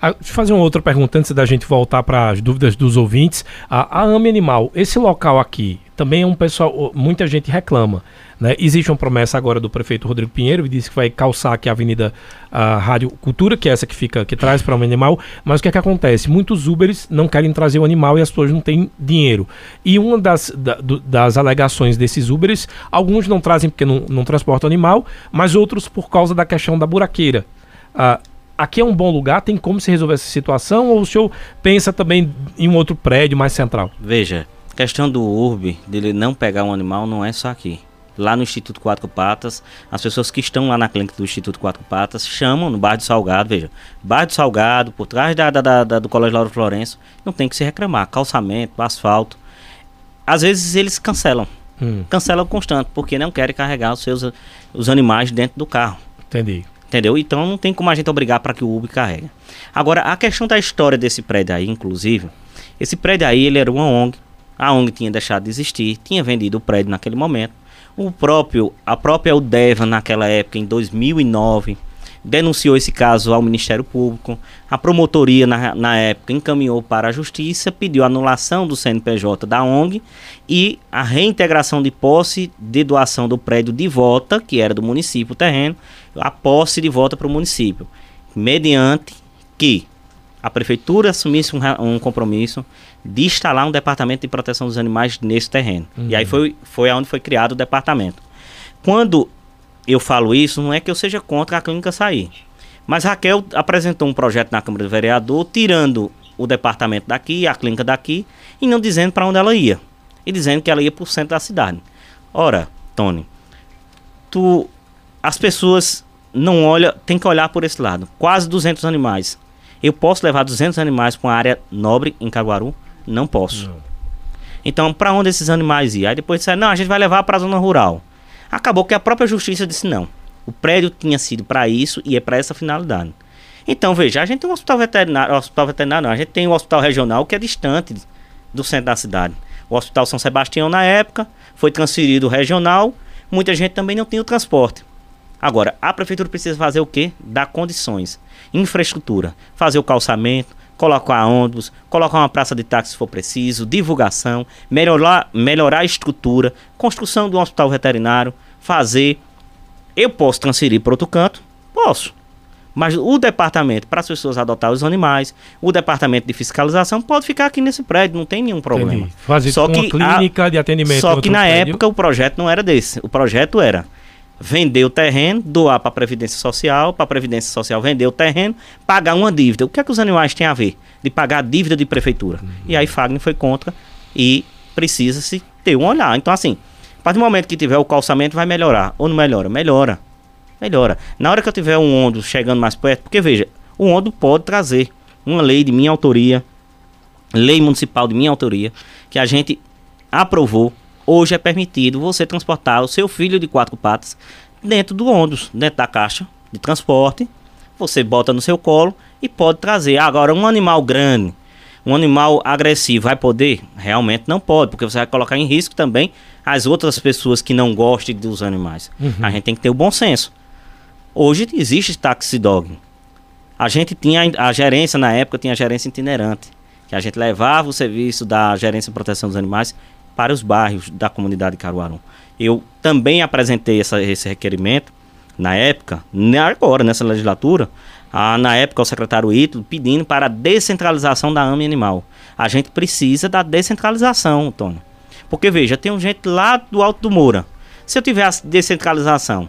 Ah, deixa eu fazer uma outra pergunta antes da gente voltar para as dúvidas dos ouvintes. A, a AME Animal, esse local aqui, também é um pessoal, muita gente reclama. Né? Existe uma promessa agora do prefeito Rodrigo Pinheiro, que disse que vai calçar aqui a Avenida a Rádio Cultura, que é essa que fica que traz para o animal. Mas o que é que acontece? Muitos Ubers não querem trazer o animal e as pessoas não têm dinheiro. E uma das, da, do, das alegações desses Ubers, alguns não trazem porque não, não transportam animal, mas outros por causa da questão da buraqueira. Ah, aqui é um bom lugar, tem como se resolver essa situação ou o senhor pensa também em um outro prédio mais central? Veja, a questão do URB, dele não pegar um animal, não é só aqui. Lá no Instituto Quatro Patas, as pessoas que estão lá na clínica do Instituto Quatro Patas chamam no bairro do Salgado, veja, bairro do Salgado, por trás da, da, da, do Colégio Lauro Florencio, não tem que se reclamar, calçamento, asfalto. Às vezes eles cancelam, hum. cancelam constante, porque não querem carregar os seus os animais dentro do carro. Entendi. Entendeu? Então não tem como a gente obrigar para que o Uber carregue. Agora, a questão da história desse prédio aí, inclusive, esse prédio aí, ele era uma ONG. A ONG tinha deixado de existir, tinha vendido o prédio naquele momento. O próprio, a própria Udeva naquela época, em 2009, denunciou esse caso ao Ministério Público. A promotoria, na, na época, encaminhou para a Justiça, pediu anulação do CNPJ da ONG e a reintegração de posse de doação do prédio de volta, que era do município, o terreno, a posse de volta para o município, mediante que a prefeitura assumisse um, um, compromisso de instalar um departamento de proteção dos animais nesse terreno. Uhum. E aí foi, foi onde foi criado o departamento. Quando eu falo isso, não é que eu seja contra a clínica sair. Mas Raquel apresentou um projeto na Câmara do Vereador, tirando o departamento daqui, a clínica daqui, e não dizendo para onde ela ia. E dizendo que ela ia para o centro da cidade. Ora, Tony, tu, as pessoas não olham, tem que olhar por esse lado. Quase 200 animais. Eu posso levar 200 animais para uma área nobre em Caguaru? Não posso. Não. Então, para onde esses animais iam? Aí depois disseram, não, a gente vai levar para a zona rural. Acabou que a própria justiça disse não. O prédio tinha sido para isso e é para essa finalidade. Então, veja, a gente tem um hospital veterinário, hospital veterinário não, a gente tem um hospital regional que é distante do centro da cidade. O Hospital São Sebastião, na época, foi transferido regional, muita gente também não tinha o transporte. Agora, a prefeitura precisa fazer o quê? Dar condições, infraestrutura, fazer o calçamento, colocar ônibus, colocar uma praça de táxi se for preciso, divulgação, melhorar, melhorar a estrutura, construção de um hospital veterinário, fazer. Eu posso transferir para outro canto? Posso. Mas o departamento para as pessoas adotar os animais, o departamento de fiscalização pode ficar aqui nesse prédio, não tem nenhum problema. Entendi. Fazer só que uma clínica a, de atendimento. Só que na prédio. época o projeto não era desse. O projeto era vender o terreno, doar para a Previdência Social, para a Previdência Social vender o terreno, pagar uma dívida. O que é que os animais têm a ver? De pagar a dívida de prefeitura. Uhum. E aí Fagner foi contra e precisa-se ter um olhar. Então, assim, a partir do momento que tiver o calçamento, vai melhorar. Ou não melhora? Melhora. Melhora. Na hora que eu tiver um ônibus chegando mais perto, porque veja, o ônibus pode trazer uma lei de minha autoria, lei municipal de minha autoria, que a gente aprovou Hoje é permitido você transportar o seu filho de quatro patas dentro do ônibus, dentro da caixa de transporte. Você bota no seu colo e pode trazer. Agora, um animal grande, um animal agressivo, vai poder? Realmente não pode, porque você vai colocar em risco também as outras pessoas que não gostem dos animais. Uhum. A gente tem que ter o bom senso. Hoje existe taxi dog. A gente tinha a gerência na época, tinha a gerência itinerante, que a gente levava o serviço da gerência de proteção dos animais para os bairros da comunidade de Caruaru. Eu também apresentei essa, esse requerimento na época, agora nessa legislatura, a, na época o secretário Ítalo pedindo para a descentralização da AME Animal. A gente precisa da descentralização, Tony. Porque veja, tem gente lá do Alto do Moura. Se eu tiver a descentralização,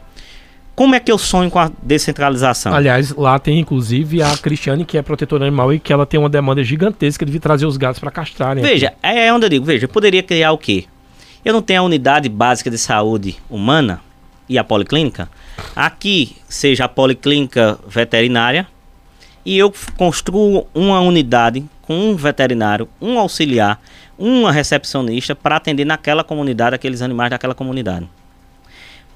como é que eu sonho com a descentralização? Aliás, lá tem inclusive a Cristiane, que é protetora animal e que ela tem uma demanda gigantesca de trazer os gatos para castrarem. Veja, aqui. é onde eu digo, veja, eu poderia criar o quê? Eu não tenho a unidade básica de saúde humana e a policlínica. Aqui seja a policlínica veterinária e eu construo uma unidade com um veterinário, um auxiliar, uma recepcionista para atender naquela comunidade aqueles animais daquela comunidade.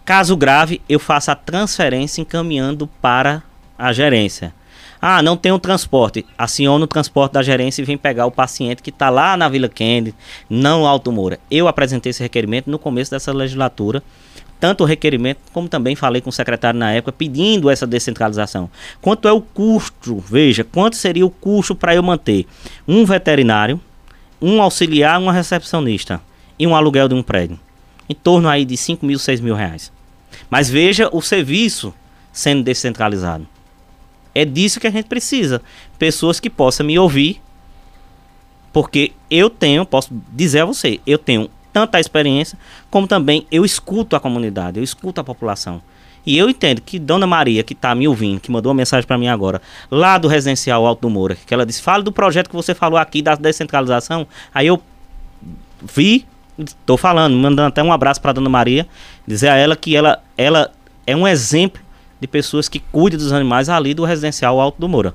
Caso grave, eu faço a transferência encaminhando para a gerência. Ah, não tem um transporte. Aciona o transporte da gerência e vem pegar o paciente que está lá na Vila Kennedy, não Alto Moura. Eu apresentei esse requerimento no começo dessa legislatura. Tanto o requerimento, como também falei com o secretário na época, pedindo essa descentralização. Quanto é o custo? Veja, quanto seria o custo para eu manter um veterinário, um auxiliar, uma recepcionista e um aluguel de um prédio? Em torno aí de 5 mil, 6 mil reais. Mas veja o serviço sendo descentralizado. É disso que a gente precisa. Pessoas que possam me ouvir. Porque eu tenho, posso dizer a você, eu tenho tanta experiência, como também eu escuto a comunidade, eu escuto a população. E eu entendo que Dona Maria, que está me ouvindo, que mandou uma mensagem para mim agora, lá do residencial Alto do Moura, que ela disse: fala do projeto que você falou aqui da descentralização. Aí eu vi, estou falando, mandando até um abraço para Dona Maria, dizer a ela que ela, ela é um exemplo de pessoas que cuidam dos animais ali do residencial Alto do Moura.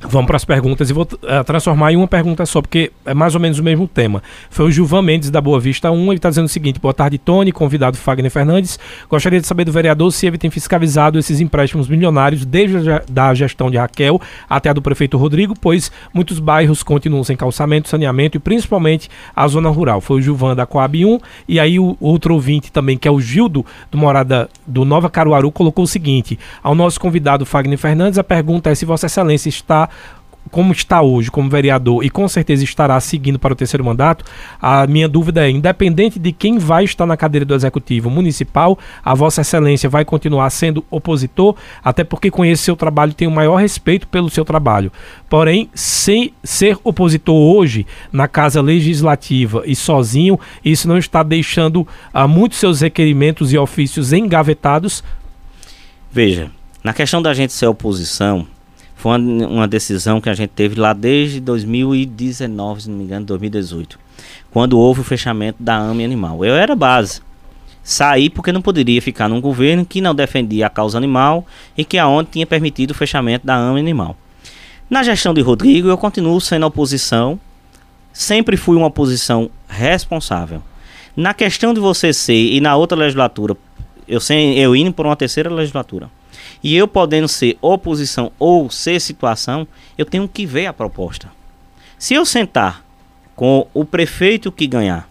Vamos para as perguntas e vou uh, transformar em uma pergunta só, porque é mais ou menos o mesmo tema. Foi o Gilvan Mendes da Boa Vista 1, ele está dizendo o seguinte: boa tarde, Tony, convidado Fagner Fernandes. Gostaria de saber do vereador se ele tem fiscalizado esses empréstimos milionários desde a da gestão de Raquel até a do prefeito Rodrigo, pois muitos bairros continuam sem calçamento, saneamento e principalmente a zona rural. Foi o Gilvan da Coab 1, e aí o outro ouvinte também, que é o Gildo, do Morada do Nova Caruaru, colocou o seguinte: ao nosso convidado Fagner Fernandes, a pergunta é se Vossa Excelência está como está hoje como vereador e com certeza estará seguindo para o terceiro mandato, a minha dúvida é, independente de quem vai estar na cadeira do executivo municipal, a vossa excelência vai continuar sendo opositor, até porque conheço seu trabalho e tenho o maior respeito pelo seu trabalho. Porém, sem ser opositor hoje na casa legislativa e sozinho, isso não está deixando a uh, muitos seus requerimentos e ofícios engavetados? Veja, na questão da gente ser oposição, foi uma, uma, decisão que a gente teve lá desde 2019, se não me engano, 2018. Quando houve o fechamento da AME Animal. Eu era base. Saí porque não poderia ficar num governo que não defendia a causa animal e que aonde tinha permitido o fechamento da AME Animal. Na gestão de Rodrigo, eu continuo sendo oposição. Sempre fui uma oposição responsável. Na questão de você ser e na outra legislatura, eu, sem, eu indo por uma terceira legislatura e eu podendo ser oposição ou ser situação, eu tenho que ver a proposta. Se eu sentar com o prefeito que ganhar,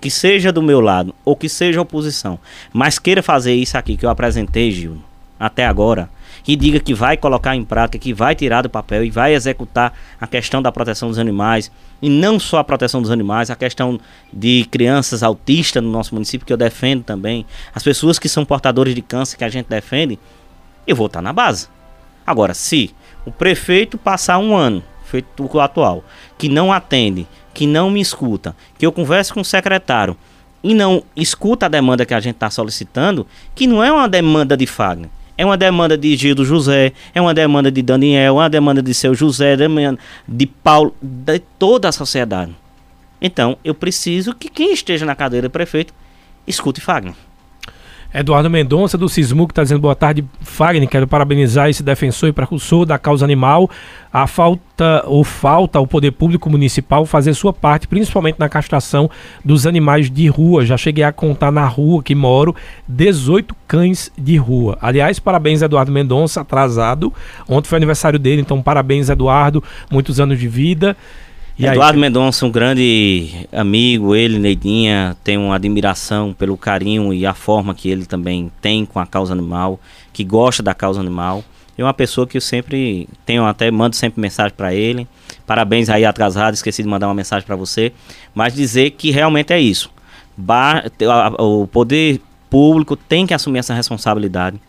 que seja do meu lado ou que seja oposição, mas queira fazer isso aqui que eu apresentei, Gil, até agora, e diga que vai colocar em prática, que vai tirar do papel e vai executar a questão da proteção dos animais, e não só a proteção dos animais, a questão de crianças autistas no nosso município, que eu defendo também, as pessoas que são portadores de câncer que a gente defende, eu vou estar na base. Agora, se o prefeito passar um ano, feito o atual, que não atende, que não me escuta, que eu converso com o secretário e não escuta a demanda que a gente está solicitando, que não é uma demanda de Fagner, é uma demanda de Gildo José, é uma demanda de Daniel, é uma demanda de seu José, de Paulo, de toda a sociedade. Então, eu preciso que quem esteja na cadeira de prefeito escute Fagner. Eduardo Mendonça, do Sismu, que está dizendo boa tarde, Fagner. Quero parabenizar esse defensor e precursor da causa animal. A falta ou falta ao poder público municipal fazer sua parte, principalmente na castração dos animais de rua. Já cheguei a contar na rua que moro 18 cães de rua. Aliás, parabéns, Eduardo Mendonça, atrasado. Ontem foi aniversário dele, então parabéns, Eduardo. Muitos anos de vida. E Eduardo aí... Mendonça, um grande amigo, ele, Neidinha, tem uma admiração pelo carinho e a forma que ele também tem com a causa animal, que gosta da causa animal. É uma pessoa que eu sempre tenho até mando sempre mensagem para ele. Parabéns aí atrasado, esqueci de mandar uma mensagem para você, mas dizer que realmente é isso. o poder público tem que assumir essa responsabilidade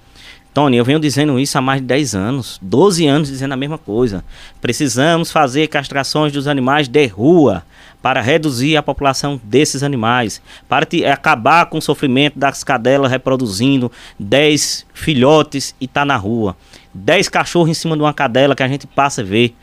Tony, eu venho dizendo isso há mais de 10 anos, 12 anos dizendo a mesma coisa. Precisamos fazer castrações dos animais de rua para reduzir a população desses animais, para te, acabar com o sofrimento das cadelas reproduzindo 10 filhotes e tá na rua. 10 cachorros em cima de uma cadela que a gente passa a ver.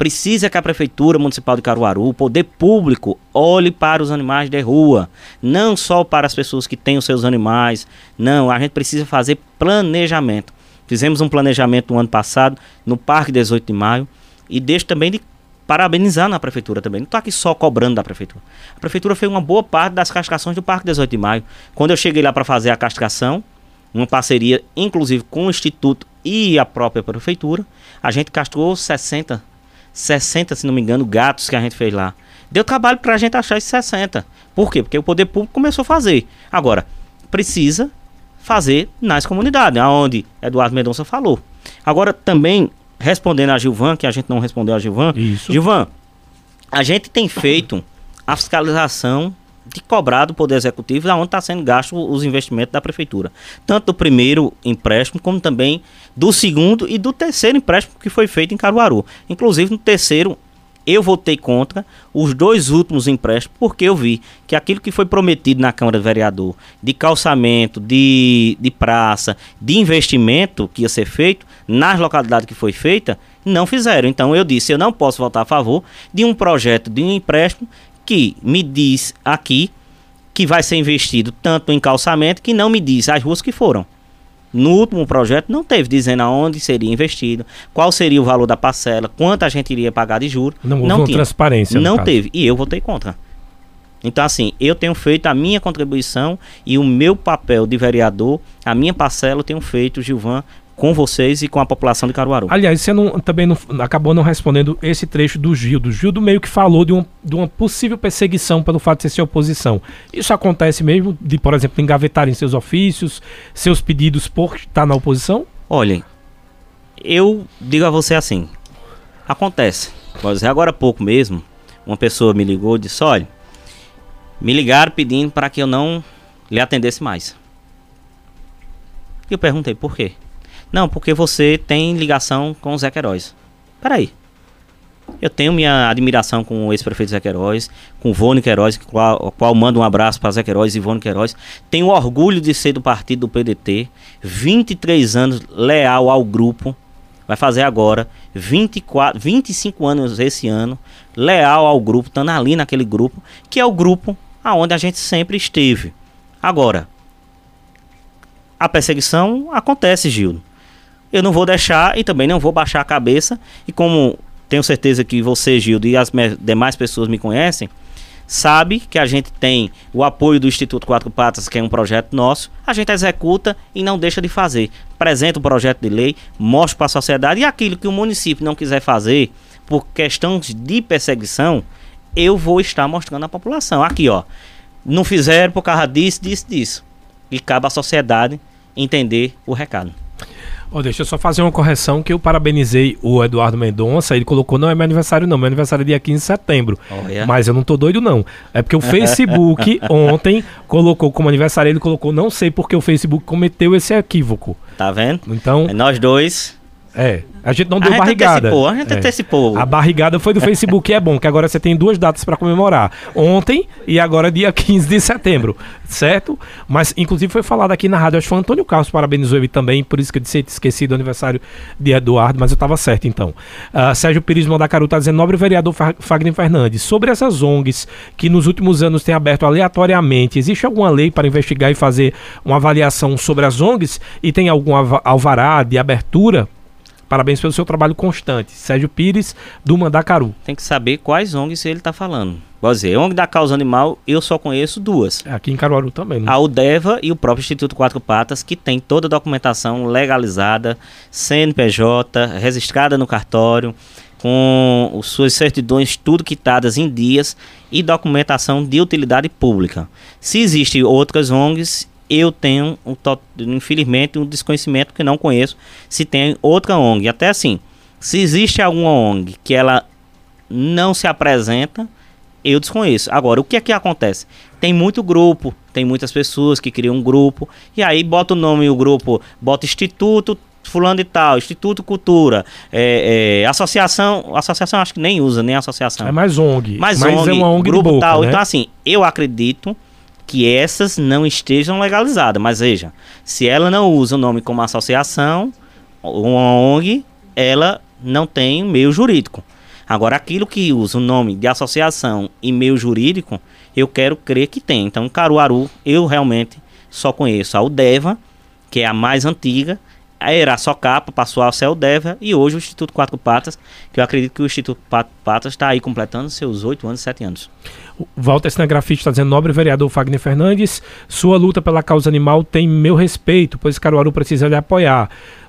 Precisa que a Prefeitura Municipal de Caruaru, o poder público, olhe para os animais de rua. Não só para as pessoas que têm os seus animais. Não, a gente precisa fazer planejamento. Fizemos um planejamento no ano passado, no Parque 18 de Maio. E deixo também de parabenizar na Prefeitura também. Não estou aqui só cobrando da Prefeitura. A Prefeitura fez uma boa parte das castrações do Parque 18 de Maio. Quando eu cheguei lá para fazer a castração, uma parceria inclusive com o Instituto e a própria Prefeitura, a gente castrou 60 60, se não me engano, gatos que a gente fez lá. Deu trabalho para a gente achar esses 60. Por quê? Porque o poder público começou a fazer. Agora, precisa fazer nas comunidades, aonde Eduardo Mendonça falou. Agora, também, respondendo a Gilvan, que a gente não respondeu a Gilvan. Isso. Gilvan, a gente tem feito a fiscalização de cobrar do Poder Executivo aonde está sendo gasto os investimentos da Prefeitura. Tanto do primeiro empréstimo, como também do segundo e do terceiro empréstimo que foi feito em Caruaru. Inclusive, no terceiro, eu votei contra os dois últimos empréstimos, porque eu vi que aquilo que foi prometido na Câmara de Vereador, de calçamento, de, de praça, de investimento que ia ser feito, nas localidades que foi feita, não fizeram. Então eu disse, eu não posso votar a favor de um projeto de um empréstimo que me diz aqui que vai ser investido tanto em calçamento que não me diz as ruas que foram. No último projeto não teve dizendo aonde seria investido, qual seria o valor da parcela, quanto a gente iria pagar de juros. Não houve não uma tinha. transparência. Não caso. teve. E eu votei contra. Então, assim, eu tenho feito a minha contribuição e o meu papel de vereador, a minha parcela, eu tenho feito, Gilvan, com vocês e com a população de Caruaru. Aliás, você não, também não, acabou não respondendo esse trecho do Gildo. Gildo meio que falou de, um, de uma possível perseguição pelo fato de ser oposição. Isso acontece mesmo de, por exemplo, engavetarem seus ofícios, seus pedidos por estar na oposição? Olhem, eu digo a você assim, acontece. Dizer, agora há pouco mesmo, uma pessoa me ligou e disse, olha, me ligaram pedindo para que eu não lhe atendesse mais. E eu perguntei, por quê? Não, porque você tem ligação com o Zé Queiroz. Peraí. Eu tenho minha admiração com o ex-prefeito Zé Queiroz, com o Vônio Queiroz, qual, qual mando um abraço para Zé Queiroz e Vônio Queiroz. Tenho orgulho de ser do partido do PDT, 23 anos leal ao grupo, vai fazer agora 24, 25 anos esse ano, leal ao grupo, estando ali naquele grupo, que é o grupo aonde a gente sempre esteve. Agora, a perseguição acontece, Gildo. Eu não vou deixar e também não vou baixar a cabeça. E como tenho certeza que você, Gildo, e as demais pessoas me conhecem, sabe que a gente tem o apoio do Instituto Quatro Patas, que é um projeto nosso, a gente executa e não deixa de fazer. Apresenta o projeto de lei, mostra para a sociedade e aquilo que o município não quiser fazer por questões de perseguição, eu vou estar mostrando à população. Aqui, ó. Não fizeram por causa disso, disso, disso. E cabe à sociedade entender o recado. Ó, deixa eu só fazer uma correção que eu parabenizei o Eduardo Mendonça. Ele colocou, não é meu aniversário, não. Meu aniversário é dia 15 de setembro. Olha. Mas eu não tô doido, não. É porque o Facebook [LAUGHS] ontem colocou como aniversário, ele colocou, não sei porque o Facebook cometeu esse equívoco. Tá vendo? Então, É nós dois. É. A gente não A deu gente barrigada. antecipou, a gente É. antecipou. A barrigada foi do Facebook, é bom, que agora você tem duas datas para comemorar. Ontem e agora dia [LAUGHS] 15 de setembro, certo? Mas inclusive foi falado aqui na rádio, acho que foi o Antônio Carlos parabenizou ele também, por isso que eu disse ter esquecido o aniversário de Eduardo, mas eu estava certo então. Ah, Sérgio Pires Mandacaru está dizendo, nobre vereador Fa- Fagner Fernandes, sobre essas ONGs que nos últimos anos têm aberto aleatoriamente, existe alguma lei para investigar e fazer uma avaliação sobre as ONGs e tem algum alvará de abertura? Parabéns pelo seu trabalho constante. Sérgio Pires, do Mandacaru. Tem que saber quais ONGs ele tá falando. Vou dizer, ONG da causa animal, eu só conheço duas. Aqui em Caruaru também. Né? A UDEVA e o próprio Instituto Quatro Patas, que tem toda a documentação legalizada, CNPJ, registrada no cartório, com suas certidões tudo quitadas em dias e documentação de utilidade pública. Se existem outras ONGs, eu tenho, um infelizmente, um desconhecimento que não conheço se tem outra ONG. Até assim, se existe alguma ONG que ela não se apresenta, eu desconheço. Agora, o que é que acontece? Tem muito grupo, tem muitas pessoas que criam um grupo, e aí bota o nome o grupo, bota Instituto Fulano de Tal, Instituto Cultura, é, é, Associação, Associação acho que nem usa, nem associação. É mais ONG. Mas, mas ONG, é uma ONG grupo boca, tal. né? Então, assim, eu acredito que essas não estejam legalizadas. Mas veja, se ela não usa o nome como associação, uma ONG, ela não tem meio jurídico. Agora, aquilo que usa o nome de associação e meio jurídico, eu quero crer que tem. Então, Caruaru, eu realmente só conheço a UDEVA, que é a mais antiga, a Eraçocapa passou a ser a UDEVA e hoje o Instituto Quatro Patas, que eu acredito que o Instituto Quatro Patas está aí completando seus oito anos, sete anos. Walter Cinegrafista está dizendo, nobre vereador Fagner Fernandes, sua luta pela causa animal tem meu respeito, pois Caruaru precisa lhe apoiar.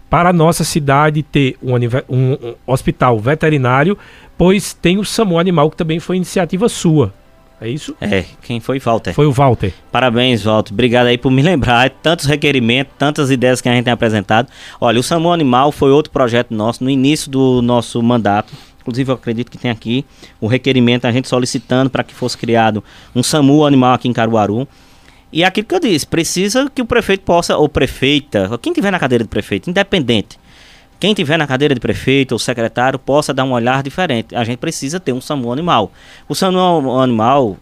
Para a nossa cidade ter um, um- um hospital veterinário, pois tem o SAMU Animal, que também foi iniciativa sua. É isso? É, quem foi Walter? Foi o Walter. Parabéns, Walter. Obrigado aí por me lembrar. Tantos requerimentos, tantas ideias que a gente tem apresentado. Olha, o SAMU Animal foi outro projeto nosso no início do nosso mandato. Inclusive, eu acredito que tem aqui o requerimento, a gente solicitando para que fosse criado um SAMU Animal aqui em Caruaru. E é aquilo que eu disse, precisa que o prefeito possa, ou prefeita, ou quem tiver na cadeira de prefeito, independente, quem tiver na cadeira de prefeito ou secretário possa dar um olhar diferente. A gente precisa ter um SAMU animal. O SAMU animal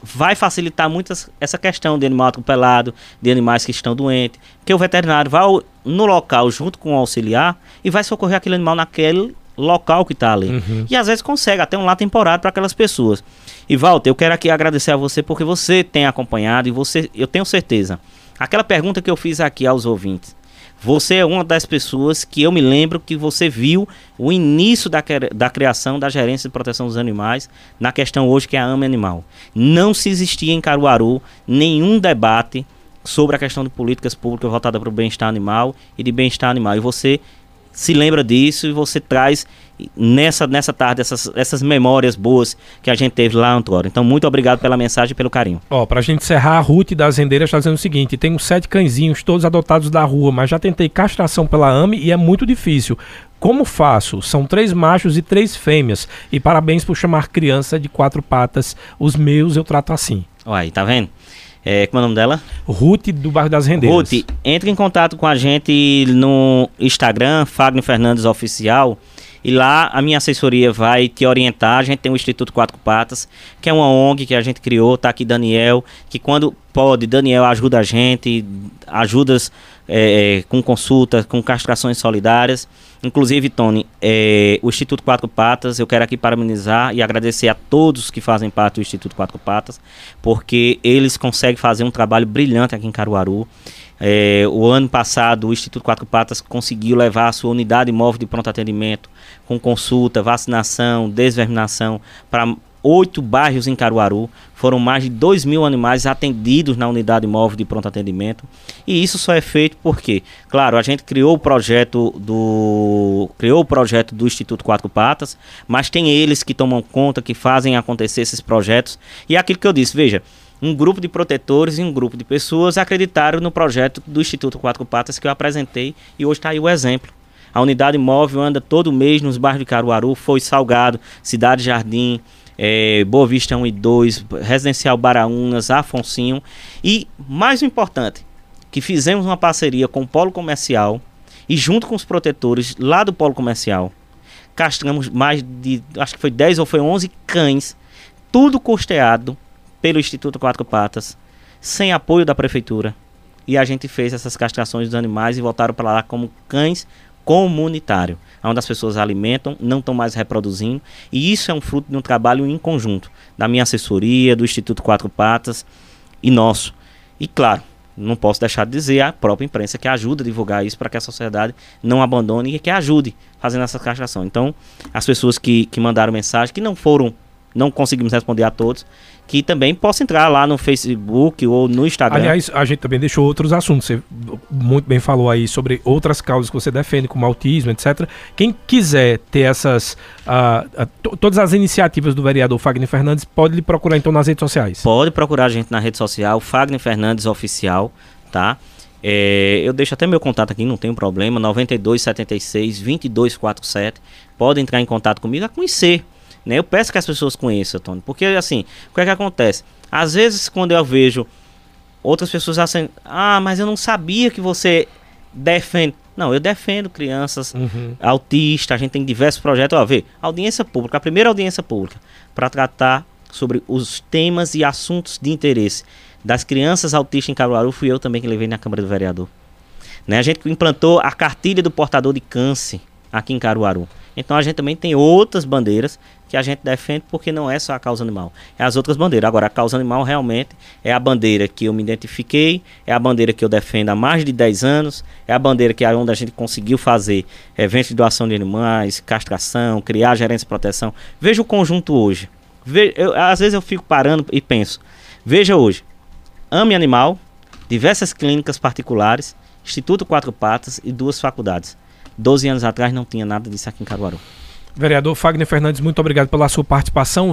vai facilitar muito essa questão de animal atropelado, de animais que estão doentes, que o veterinário vai no local junto com o auxiliar e vai socorrer aquele animal naquele local que está ali. Uhum. E às vezes consegue até um lá temporário para aquelas pessoas. E Walter, eu quero aqui agradecer a você porque você tem acompanhado e você, eu tenho certeza. Aquela pergunta que eu fiz aqui aos ouvintes, Você é uma das pessoas que eu me lembro que você viu o início da, da criação da gerência de proteção dos animais na questão hoje que é a AME Animal. Não se existia em Caruaru nenhum debate sobre a questão de políticas públicas voltadas para o bem-estar animal e de bem-estar animal. E você se lembra disso e você traz nessa, nessa tarde essas, essas memórias boas que a gente teve lá, Antônio. Então, muito obrigado pela mensagem e pelo carinho. Ó, pra gente encerrar, a Ruth das Rendeiras está dizendo o seguinte: tenho sete cãezinhos, todos adotados da rua, mas já tentei castração pela AME e é muito difícil. Como faço? São três machos e três fêmeas. E parabéns por chamar criança de quatro patas. Os meus eu trato assim. Olha aí, tá vendo? É, como é o nome dela? Ruth do bairro das Rendeiras. Ruth, entre em contato com a gente no Instagram, Fagner Fernandes Oficial. E lá a minha assessoria vai te orientar. A gente tem o Instituto Quatro Patas, que é uma ONG que a gente criou. Tá aqui Daniel, que quando pode, Daniel ajuda a gente, ajuda é, com consultas, com castrações solidárias. Inclusive, Tony, é, o Instituto Quatro Patas, eu quero aqui parabenizar e agradecer a todos que fazem parte do Instituto Quatro Patas, porque eles conseguem fazer um trabalho brilhante aqui em Caruaru. É, o ano passado, o Instituto Quatro Patas conseguiu levar a sua unidade móvel de pronto atendimento com consulta, vacinação, desverminação para oito bairros em Caruaru. Foram mais de 2 mil animais atendidos na unidade móvel de pronto atendimento. E isso só é feito porque, claro, a gente criou o projeto do criou o projeto do Instituto Quatro Patas, mas tem eles que tomam conta, que fazem acontecer esses projetos. E é aquilo que eu disse, veja, um grupo de protetores e um grupo de pessoas acreditaram no projeto do Instituto Quatro Patas que eu apresentei e hoje está aí o exemplo. A unidade móvel anda todo mês nos bairros de Caruaru, foi Salgado, Cidade Jardim, é, Boa Vista 1 e 2, Residencial Baraunas, Afonsinho. E, mais importante, que fizemos uma parceria com o Polo Comercial e junto com os protetores lá do Polo Comercial, castramos mais de, acho que foi 10 ou foi 11 cães, tudo custeado pelo Instituto Quatro Patas, sem apoio da prefeitura. E a gente fez essas castrações dos animais e voltaram para lá como cães comunitário, onde as pessoas alimentam, não estão mais reproduzindo, e isso é um fruto de um trabalho em conjunto, da minha assessoria, do Instituto Quatro Patas e nosso. E claro, não posso deixar de dizer a própria imprensa que ajuda a divulgar isso para que a sociedade não abandone e que ajude fazendo essa castração. Então, as pessoas que, que mandaram mensagem, que não foram, não conseguimos responder a todos, que também possa entrar lá no Facebook ou no Instagram. Aliás, a gente também deixou outros assuntos. Você muito bem falou aí sobre outras causas que você defende, como autismo, etc. Quem quiser ter essas. Uh, uh, todas as iniciativas do vereador Fagner Fernandes, pode lhe procurar então nas redes sociais. Pode procurar a gente na rede social, Fagner Fernandes Oficial, tá? É, eu deixo até meu contato aqui, não tem problema, 9276 2247. Pode entrar em contato comigo a conhecer né? Eu peço que as pessoas conheçam, Tony, porque assim, o que é que acontece? Às vezes quando eu vejo outras pessoas assim, ah, mas eu não sabia que você defende. Não, eu defendo crianças uhum. autistas, a gente tem diversos projetos. Ó, ver, audiência pública, a primeira audiência pública, para tratar sobre os temas e assuntos de interesse das crianças autistas em Caruaru, fui eu também que levei na Câmara do Vereador. Né? A gente implantou a cartilha do portador de câncer aqui em Caruaru. Então a gente também tem outras bandeiras que a gente defende porque não é só a causa animal, é as outras bandeiras. Agora, a causa animal realmente é a bandeira que eu me identifiquei, é a bandeira que eu defendo há mais de 10 anos, é a bandeira que é onde a gente conseguiu fazer eventos de doação de animais, castração, criar gerência de proteção. Veja o conjunto hoje. Ve eu, às vezes eu fico parando e penso, veja hoje, Ame Animal, diversas clínicas particulares, Instituto Quatro Patas e duas faculdades. 12 anos atrás não tinha nada disso aqui em Caruaru. Vereador Fagner Fernandes, muito obrigado pela sua participação.